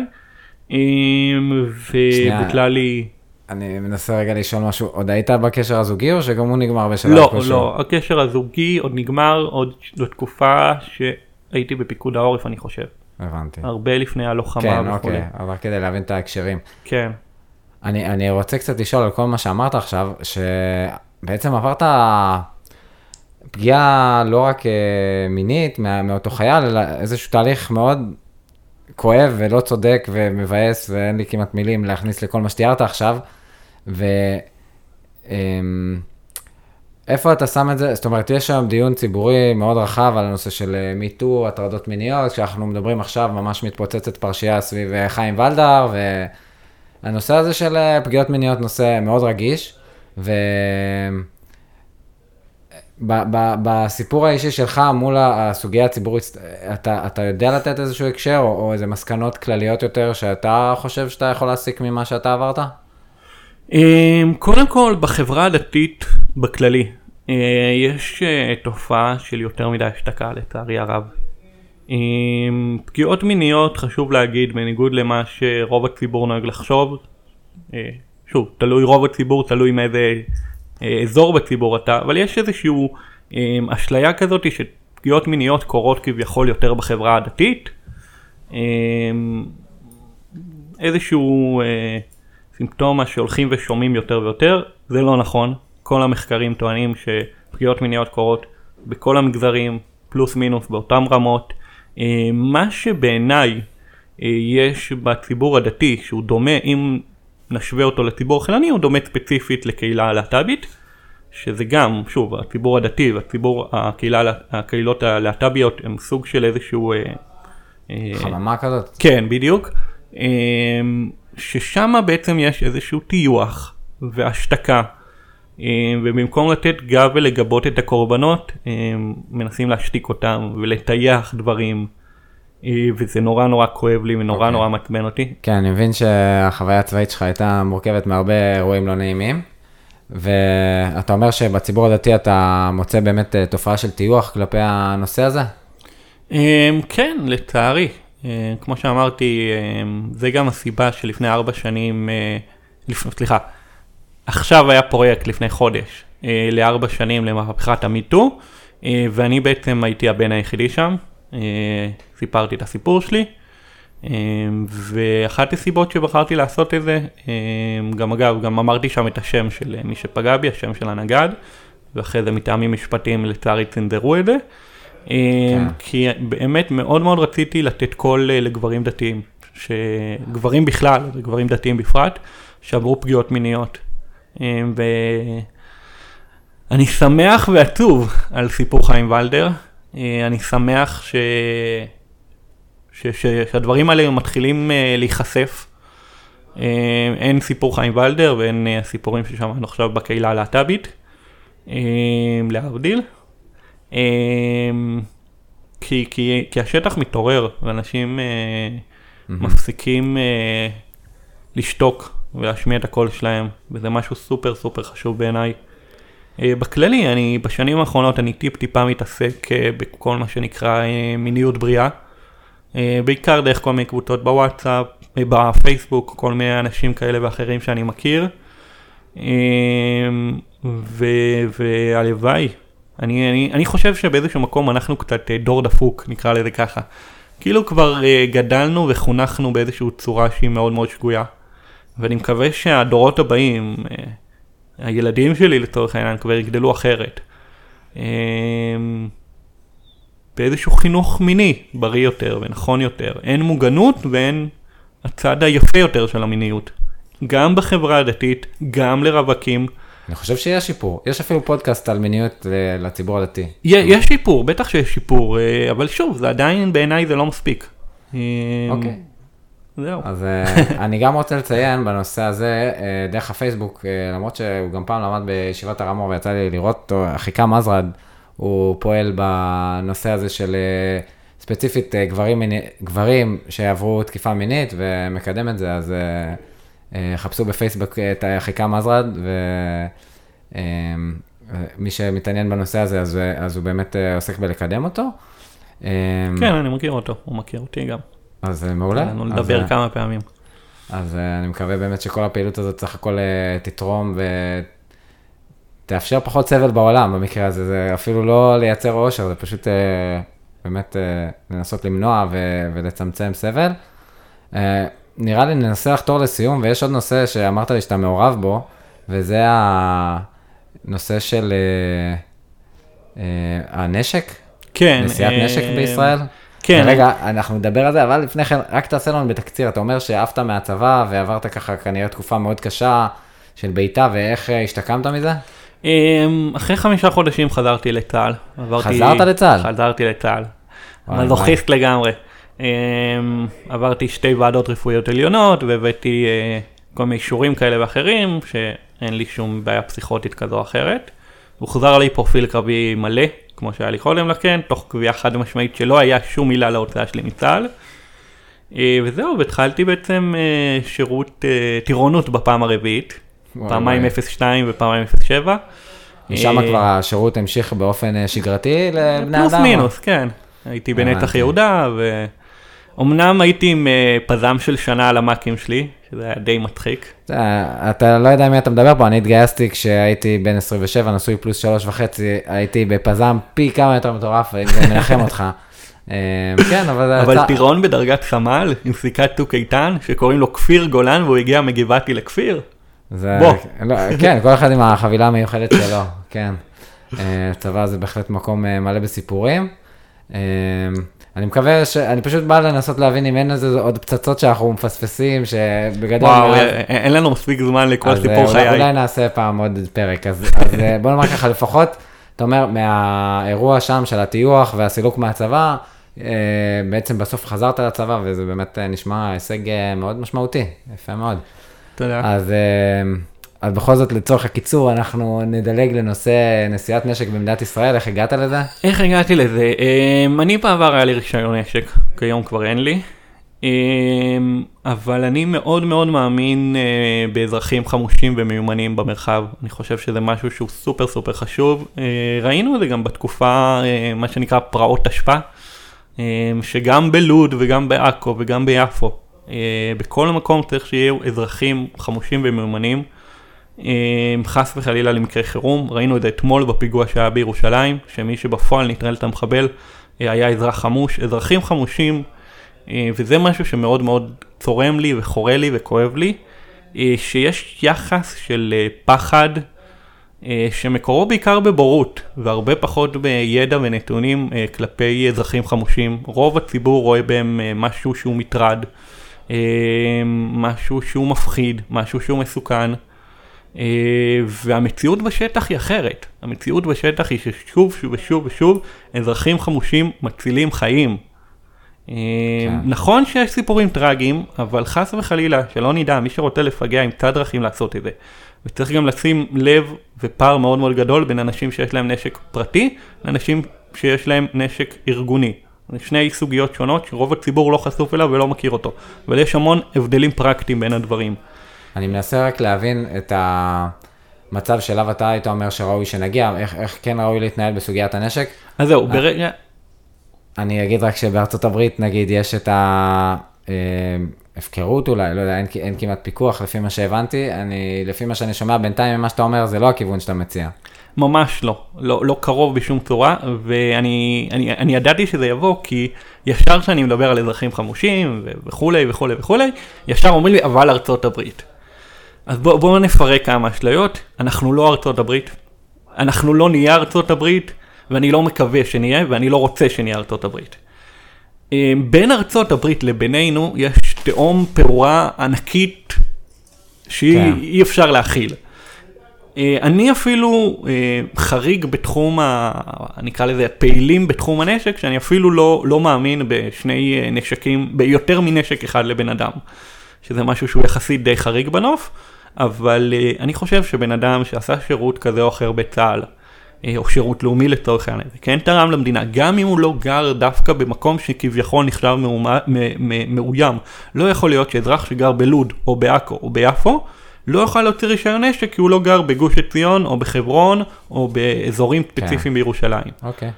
אמ, וביטלה לי... אני מנסה רגע לשאול משהו, עוד היית בקשר הזוגי או שגם הוא נגמר בשלב לא, כלשהו? לא, הקשר הזוגי עוד נגמר עוד בתקופה שהייתי בפיקוד העורף אני חושב. הבנתי. הרבה לפני הלוחמה כן, וכולי. אוקיי, אבל כדי להבין את ההקשרים. כן. אני, אני רוצה קצת לשאול על כל מה שאמרת עכשיו, שבעצם עברת פגיעה לא רק אה, מינית מה, מאותו חייל, אלא איזשהו תהליך מאוד כואב ולא צודק ומבאס, ואין לי כמעט מילים להכניס לכל מה שתיארת עכשיו. ו... אמ, איפה אתה שם את זה? זאת אומרת, יש היום דיון ציבורי מאוד רחב על הנושא של מיטו, הטרדות מיניות, כשאנחנו מדברים עכשיו, ממש מתפוצצת פרשייה סביב אה, חיים ולדר, והנושא הזה של אה, פגיעות מיניות נושא מאוד רגיש, ו... ב- ב- בסיפור האישי שלך מול הסוגיה הציבורית, אתה, אתה יודע לתת איזשהו הקשר או, או איזה מסקנות כלליות יותר שאתה חושב שאתה יכול להסיק ממה שאתה עברת? אמ, קודם כל בחברה הדתית בכללי אה, יש אה, תופעה של יותר מדי השתקה לצערי הרב. פגיעות מיניות חשוב להגיד בניגוד למה שרוב הציבור נוהג לחשוב. אה, שוב תלוי רוב הציבור תלוי מאיזה אזור בציבור אתה אבל יש איזשהו אמ, אשליה כזאת שפגיעות מיניות קורות כביכול יותר בחברה הדתית. איזשהו סימפטומה שהולכים ושומעים יותר ויותר, זה לא נכון. כל המחקרים טוענים שפגיעות מיניות קורות בכל המגזרים, פלוס מינוס באותן רמות. אה, מה שבעיניי אה, יש בציבור הדתי, שהוא דומה, אם נשווה אותו לציבור החילוני, הוא דומה ספציפית לקהילה הלהט"בית, שזה גם, שוב, הציבור הדתי והציבור, הקהילה, הקהילות הלהט"ביות הם סוג של איזשהו... אה, חממה כזאת? כן, בדיוק. ששם בעצם יש איזשהו טיוח והשתקה אה, ובמקום לתת גב ולגבות את הקורבנות אה, מנסים להשתיק אותם ולטייח דברים אה, וזה נורא נורא כואב לי ונורא okay. אוקיי. נורא מעצבן אותי. כן, אני מבין שהחוויה הצבאית שלך הייתה מורכבת מהרבה אירועים לא נעימים. ואתה אומר שבציבור הדתי אתה מוצא באמת תופעה של טיוח כלפי הנושא הזה? כן, לצערי. אה, כמו שאמרתי, אה, זה גם הסיבה שלפני ארבע שנים, אה, סליחה, עכשיו היה פרויקט לפני חודש לארבע שנים למהפכת המיטו, ואני בעצם הייתי הבן היחידי שם, סיפרתי את הסיפור שלי, ואחת הסיבות שבחרתי לעשות את זה, גם אגב, גם אמרתי שם את השם של מי שפגע בי, השם של הנגד, ואחרי זה מטעמים משפטיים לצערי צנזרו את זה. כן. כי באמת מאוד מאוד רציתי לתת קול אה, לגברים דתיים, שגברים בכלל וגברים דתיים בפרט, שעברו פגיעות מיניות. אה, ואני שמח ועצוב על סיפור חיים ולדר, אה, אני שמח ש... ש... ש... שהדברים האלה מתחילים להיחשף. אין סיפור חיים ולדר ואין הסיפורים ששמענו עכשיו בקהילה הלהט"בית, להבדיל. אמ, כי, כי, כי השטח מתעורר ואנשים mm-hmm. מפסיקים אה, לשתוק ולהשמיע את הקול שלהם, וזה משהו סופר סופר חשוב בעיניי. אה, בכללי, אני בשנים האחרונות אני טיפ טיפה מתעסק אה, בכל מה שנקרא אה, מיניות בריאה. בעיקר דרך כל מיני קבוצות בוואטסאפ, בפייסבוק, כל מיני אנשים כאלה ואחרים שאני מכיר. והלוואי, אני, אני, אני חושב שבאיזשהו מקום אנחנו קצת דור דפוק, נקרא לזה ככה. כאילו כבר גדלנו וחונכנו באיזושהי צורה שהיא מאוד מאוד שגויה. ואני מקווה שהדורות הבאים, הילדים שלי לצורך העניין כבר יגדלו אחרת. אמ, באיזשהו חינוך מיני בריא יותר ונכון יותר. אין מוגנות ואין הצד היפה יותר של המיניות. גם בחברה הדתית, גם לרווקים. אני חושב שיש שיפור, יש אפילו פודקאסט על מיניות לציבור הדתי. יש שיפור, בטח שיש שיפור, אה, אבל שוב, זה עדיין בעיניי זה לא מספיק. אמ, אוקיי. זהו. אז uh, אני גם רוצה לציין בנושא הזה, uh, דרך הפייסבוק, uh, למרות שהוא גם פעם למד בישיבת הרמור ויצא לי לראות אותו, אחיקם עזרד, הוא פועל בנושא הזה של ספציפית גברים, מיני, גברים שעברו תקיפה מינית ומקדם את זה, אז חפשו בפייסבוק את אחיקם עזרד, ומי שמתעניין בנושא הזה, אז, אז הוא באמת עוסק בלקדם אותו. כן, אני מכיר אותו, הוא מכיר אותי גם. אז אה, מעולה. לנו לדבר אז, כמה פעמים. אז אה, אני מקווה באמת שכל הפעילות הזאת סך הכל אה, תתרום ותאפשר פחות סבל בעולם במקרה הזה, זה אפילו לא לייצר אושר, זה פשוט באמת לנסות למנוע ולצמצם סבל. נראה לי ננסה לחתור לסיום, ויש עוד נושא שאמרת לי שאתה מעורב בו, וזה הנושא של הנשק. כן. נשיאת נשק בישראל. כן. רגע, אנחנו נדבר על זה, אבל לפני כן, רק תעשה לנו בתקציר, אתה אומר שעפת מהצבא ועברת ככה כנראה תקופה מאוד קשה של בעיטה, ואיך אה, השתקמת מזה? אמ, אחרי חמישה חודשים חזרתי לצה"ל. חזרת לצה"ל? חזרתי לצה"ל. מזוכיסט לגמרי. אמ, עברתי שתי ועדות רפואיות עליונות, והבאתי אה, כל מיני אישורים כאלה ואחרים, שאין לי שום בעיה פסיכוטית כזו או אחרת. הוחזר לי פרופיל קרבי מלא, כמו שהיה לי קודם לכן, תוך קביעה חד משמעית שלא היה שום מילה להוצאה שלי מצה"ל. אה, וזהו, והתחלתי בעצם אה, שירות אה, טירונות בפעם הרביעית, פעמיים 02 ופעמיים 07. משם כבר השירות המשיך באופן שגרתי לבני אדם? פלוס מינוס, כן. הייתי בנצח יהודה, ואומנם הייתי עם פזם של שנה על המאקים שלי, שזה היה די מצחיק. אתה לא יודע מי אתה מדבר פה, אני התגייסתי כשהייתי בן 27, נשוי פלוס שלוש וחצי, הייתי בפזם פי כמה יותר מטורף, זה מנחם אותך. אה, כן, אבל... אבל טירון בדרגת סמל עם סיכת צוק איתן, שקוראים לו כפיר גולן והוא הגיע מגבעתי לכפיר? בוא. לא, כן, כל אחד עם החבילה המיוחדת שלו, כן. אה, צבא זה בהחלט מקום אה, מלא בסיפורים. אני מקווה ש... אני פשוט בא לנסות להבין אם אין איזה עוד פצצות שאנחנו מפספסים, שבגדול... וואו, מאז... אין לנו מספיק זמן לכל סיפור חיי. אז אולי נעשה פעם עוד פרק. אז, אז אה, בוא נאמר ככה, לפחות, אתה אומר, מהאירוע שם של הטיוח והסילוק מהצבא, אה, בעצם בסוף חזרת לצבא, וזה באמת אה, נשמע הישג מאוד משמעותי, יפה מאוד. תודה. אז... אז בכל זאת, לצורך הקיצור, אנחנו נדלג לנושא נשיאת נשק במדינת ישראל, איך הגעת לזה? איך הגעתי לזה? אמ, אני בעבר היה לי רישיון נשק, כיום כבר אין לי. אמ, אבל אני מאוד מאוד מאמין אה, באזרחים חמושים ומיומנים במרחב. אני חושב שזה משהו שהוא סופר סופר חשוב. אה, ראינו את זה גם בתקופה, אה, מה שנקרא פרעות תשפ"א, אמ, שגם בלוד וגם בעכו וגם ביפו, בכל מקום צריך שיהיו אזרחים חמושים ומיומנים. חס וחלילה למקרה חירום, ראינו את זה אתמול בפיגוע שהיה בירושלים, שמי שבפועל נטרל את המחבל אה, היה אזרח חמוש, אזרחים חמושים, אה, וזה משהו שמאוד מאוד צורם לי וחורה לי וכואב לי, אה, שיש יחס של פחד שמקורו בעיקר בבורות, והרבה פחות בידע ונתונים כלפי אזרחים חמושים. רוב הציבור רואה בהם משהו שהוא מטרד, משהו שהוא מפחיד, משהו שהוא מסוכן. אה, והמציאות בשטח היא אחרת. המציאות בשטח היא ששוב שוב ושוב ושוב אזרחים חמושים מצילים חיים. אה, כן. נכון שיש סיפורים טרגיים, אבל חס וחלילה, שלא נדע, מי שרוצה לפגע ימצא דרכים לעשות את זה. וצריך גם לשים לב ופער מאוד מאוד גדול בין אנשים שיש להם נשק פרטי לאנשים שיש להם נשק ארגוני. זה שני סוגיות שונות שרוב הציבור לא חשוף אליו ולא מכיר אותו, אבל יש המון הבדלים פרקטיים בין הדברים. אני מנסה רק להבין את המצב שאליו אתה היית אומר שראוי שנגיע, איך, איך כן ראוי להתנהל בסוגיית הנשק. אז זהו, ברגע... אני אגיד רק שבארצות הברית, נגיד, יש את ההפקרות אולי, לא יודע, אין, אין כמעט פיקוח לפי מה שהבנתי, אני, לפי מה שאני שומע בינתיים ממה שאתה אומר, זה לא הכיוון שאתה מציע. ממש לא, לא, לא קרוב בשום צורה, ואני אני, אני ידעתי שזה יבוא כי ישר כשאני מדבר על אזרחים חמושים וכולי וכולי וכולי, ישר אומרים לי אבל ארצות הברית. אז בואו בוא נפרק כמה אשליות, אנחנו לא ארצות הברית, אנחנו לא נהיה ארצות הברית, ואני לא מקווה שנהיה, ואני לא רוצה שנהיה ארצות הברית. אה, בין ארצות הברית לבינינו יש תהום פעורה ענקית שאי כן. אפשר להכיל. אה, אני אפילו אה, חריג בתחום, ה, נקרא לזה הפעילים בתחום הנשק, שאני אפילו לא, לא מאמין בשני נשקים, ביותר מנשק אחד לבן אדם, שזה משהו שהוא יחסית די חריג בנוף, אבל אני חושב שבן אדם שעשה שירות כזה או אחר בצה"ל, או שירות לאומי לצורך העניין, כן תרם למדינה, גם אם הוא לא גר דווקא במקום שכביכול נחשב מאוים. לא יכול להיות שאזרח שגר בלוד או בעכו או ביפו, לא יוכל להוציא רישיון נשק כי הוא לא גר בגוש עציון או בחברון או באזורים כן. ספציפיים כן. בירושלים. אוקיי.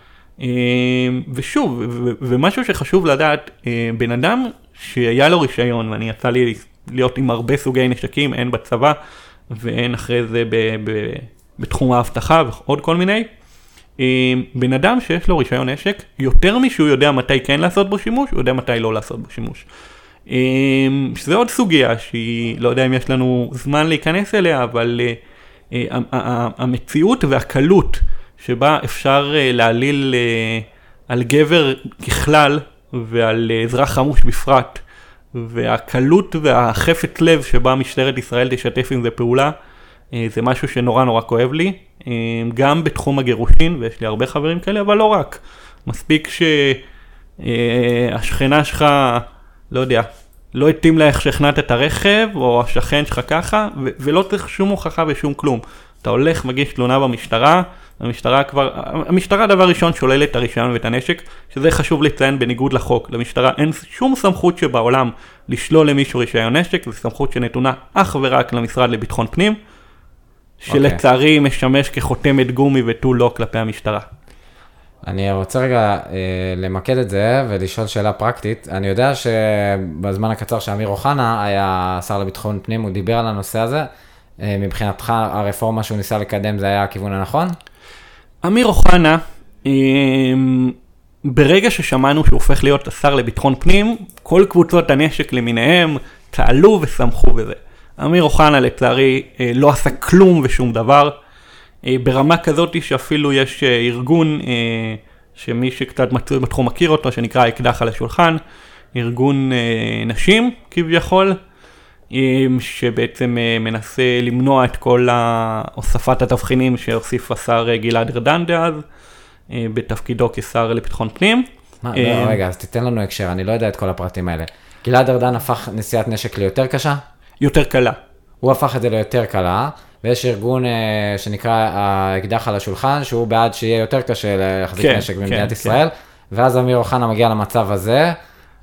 ושוב, ומשהו שחשוב לדעת, אה, בן אדם שהיה לו רישיון, ואני יצא לי להיות עם הרבה סוגי נשקים, הן בצבא והן אחרי זה ב... ב בתחום האבטחה ועוד כל מיני. אה, בן אדם שיש לו רישיון נשק, יותר משהוא יודע מתי כן לעשות בו שימוש, הוא יודע מתי לא לעשות בו שימוש. אה, שזה עוד סוגיה שהיא, לא יודע אם יש לנו זמן להיכנס אליה, אבל אה, המציאות והקלות שבה אפשר להעליל על גבר ככלל ועל אזרח חמוש בפרט, והקלות והחפץ לב שבה משטרת ישראל תשתף עם זה פעולה, אה, זה משהו שנורא נורא כואב לי, אה, גם בתחום הגירושין, ויש לי הרבה חברים כאלה, אבל לא רק. מספיק שהשכנה שלך, לא יודע, לא התאים לה איך שהכנעת את הרכב, או השכן שלך ככה, ולא צריך שום הוכחה ושום כלום. אתה הולך, מגיש תלונה במשטרה, המשטרה כבר, המשטרה דבר ראשון שוללת את הרישיון ואת הנשק, שזה חשוב לציין בניגוד לחוק. למשטרה אין שום סמכות שבעולם לשלול למישהו רישיון נשק, זו סמכות שנתונה אך ורק למשרד לביטחון פנים. שלצערי okay. משמש כחותמת גומי ותו לא כלפי המשטרה. אני רוצה רגע אה, למקד את זה ולשאול שאלה פרקטית. אני יודע שבזמן הקצר שאמיר אוחנה היה שר לביטחון פנים, הוא דיבר על הנושא הזה. אה, מבחינתך הרפורמה שהוא ניסה לקדם זה היה הכיוון הנכון? אמיר אוחנה, אה, ברגע ששמענו שהוא הופך להיות השר לביטחון פנים, כל קבוצות הנשק למיניהם צהלו ושמחו בזה. אמיר אוחנה לצערי אה, לא עשה כלום ושום דבר, אה, ברמה כזאת שאפילו יש אה, ארגון שמי שקצת מצוי בתחום מכיר אותו, שנקרא אקדח על השולחן, ארגון נשים כביכול, שבעצם מנסה למנוע את כל הוספת התבחינים שהוסיף השר גלעד ארדן דאז, בתפקידו כשר לביטחון פנים. מה, לא, רגע, אז תיתן לנו הקשר, אני לא יודע את כל הפרטים האלה. גלעד ארדן הפך נשיאת נשק ליותר קשה? יותר קלה. הוא הפך את זה ליותר קלה, ויש ארגון אה, שנקרא האקדח על השולחן, שהוא בעד שיהיה יותר קשה להחזיק כן, נשק במדינת כן, ישראל, כן. ואז אמיר אוחנה מגיע למצב הזה,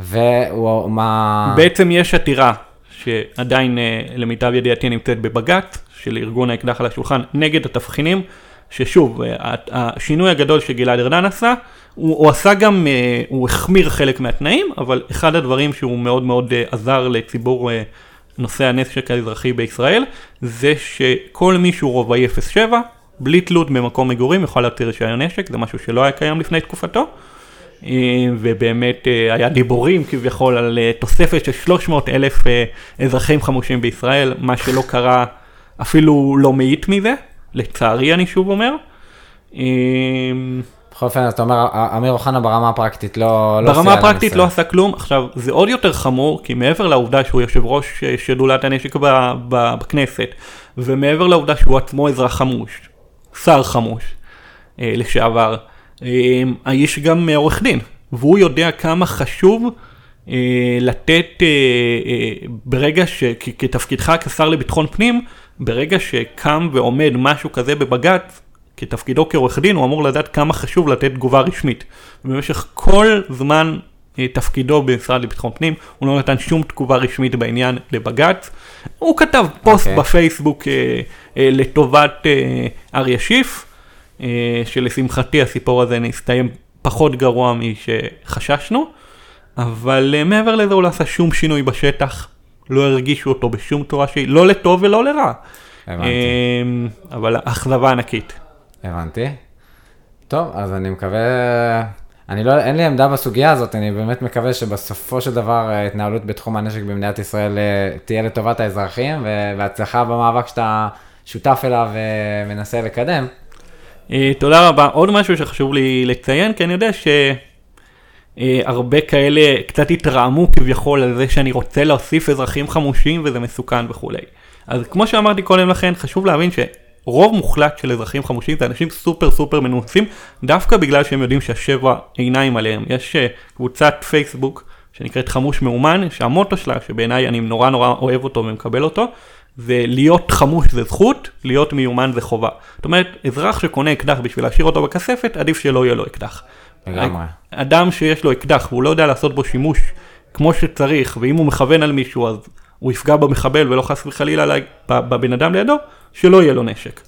והוא מה... בעצם יש עתירה שעדיין אה, למיטב ידיעתי נמצאת בבג"ץ, של ארגון האקדח על השולחן, נגד התבחינים, ששוב, אה, השינוי הגדול שגלעד ארדן עשה, הוא, הוא עשה גם, אה, הוא החמיר חלק מהתנאים, אבל אחד הדברים שהוא מאוד מאוד עזר לציבור נושא הנשק האזרחי בישראל, זה שכל מי שהוא רובעי 07, בלי תלות במקום מגורים, יכול להוציא רישיון נשק, זה משהו שלא היה קיים לפני תקופתו. אה, ובאמת אה, היה דיבורים כביכול על אה, תוספת של 300 אלף אזרחים חמושים בישראל, מה שלא קרה אפילו לא מאית מזה, לצערי אני שוב אומר. בכל אופן, אתה אומר, אמיר אוחנה ברמה הפרקטית לא... לא ברמה הפרקטית לא עשה כלום. עכשיו, זה עוד יותר חמור, כי מעבר לעובדה שהוא יושב ראש שדולת הנשק בכנסת, ומעבר לעובדה שהוא עצמו אזרח חמוש, שר חמוש אה, לשעבר, האיש גם עורך דין, והוא יודע כמה חשוב לתת ברגע שכתפקידך כשר לביטחון פנים, ברגע שקם ועומד משהו כזה בבג"ץ, כתפקידו כעורך דין, הוא אמור לדעת כמה חשוב לתת תגובה רשמית. במשך כל זמן אה, תפקידו במשרד לביטחון פנים, הוא לא נתן שום תגובה רשמית בעניין לבג"ץ. הוא כתב פוסט okay. אוקיי. בפייסבוק אה, אה, לטובת אה, אריה שיף, אה, שלשמחתי הסיפור הזה נסתיים פחות גרוע משחששנו, אבל אה, מעבר לזה הוא לא עשה שום שינוי בשטח, לא הרגישו אותו בשום צורה שהיא, לא לטוב ולא לרע. הבנתי. אה, אבל אכזבה ענקית. הבנתי. טוב, אז אני מקווה... אני לא, אין לי עמדה בסוגיה הזאת, אני באמת מקווה שבסופו של דבר ההתנהלות בתחום הנשק במדינת ישראל אה, תהיה לטובת האזרחים, ו- והצלחה במאבק שאתה שותף אליו ומנסה לקדם. אה, תודה רבה. עוד משהו שחשוב לי לציין, כי אני יודע שהרבה כאלה קצת התרעמו כביכול על זה שאני רוצה להוסיף אזרחים חמושים וזה מסוכן וכולי. אז כמו שאמרתי קודם לכן, חשוב להבין שרוב מוחלט של אזרחים חמושים זה אנשים סופר סופר מנוסים, דווקא בגלל שהם יודעים שהשבע עיניים עליהם. יש אה, קבוצת פייסבוק שנקראת חמוש מאומן, שהמוטו שלה, שבעיניי אני נורא נורא אוהב אותו ומקבל אותו, זה להיות חמוש זה זכות, להיות מיומן זה חובה. זאת אומרת, אזרח שקונה אקדח בשביל להשאיר אותו בכספת, עדיף שלא יהיה לו אקדח. לגמרי. אדם שיש לו אקדח והוא לא יודע לעשות בו שימוש כמו שצריך, ואם הוא מכוון על מישהו אז הוא יפגע במחבל ולא חס וחלילה בבן אדם לידו, שלא יהיה לו נשק.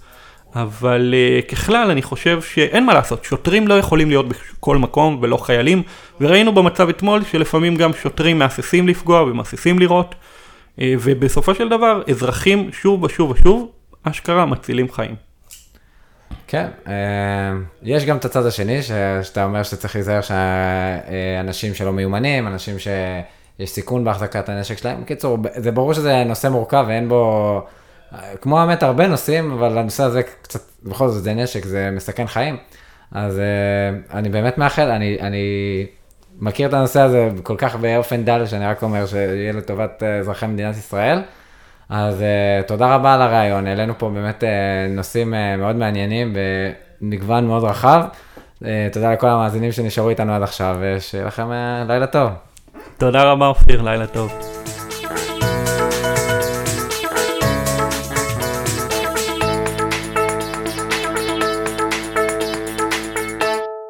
אבל uh, ככלל אני חושב שאין מה לעשות, שוטרים לא יכולים להיות בכל מקום ולא חיילים, וראינו במצב אתמול שלפעמים גם שוטרים מהססים לפגוע ומהססים לירות, ובסופו של דבר אזרחים שוב ושוב ושוב, אשכרה מצילים חיים. כן, אה, יש גם את הצד השני, שאתה אומר שצריך להיזהר שאנשים שלא מיומנים, אנשים שיש סיכון בהחזקת הנשק שלהם. בקיצור, זה ברור שזה נושא מורכב ואין בו, כמו האמת, הרבה נושאים, אבל הנושא הזה קצת, בכל זאת זה נשק, זה מסכן חיים. אז אה, אני באמת מאחל, אני, אני מכיר את הנושא הזה כל כך באופן דל, שאני רק אומר שיהיה לטובת אה, אזרחי מדינת ישראל. אז uh, תודה רבה על הרעיון, העלינו פה באמת uh, נושאים uh, מאוד מעניינים במגוון מאוד רחב. Uh, תודה לכל המאזינים שנשארו איתנו עד עכשיו, ושיהיה לכם uh, לילה טוב. תודה רבה אופיר, לילה טוב.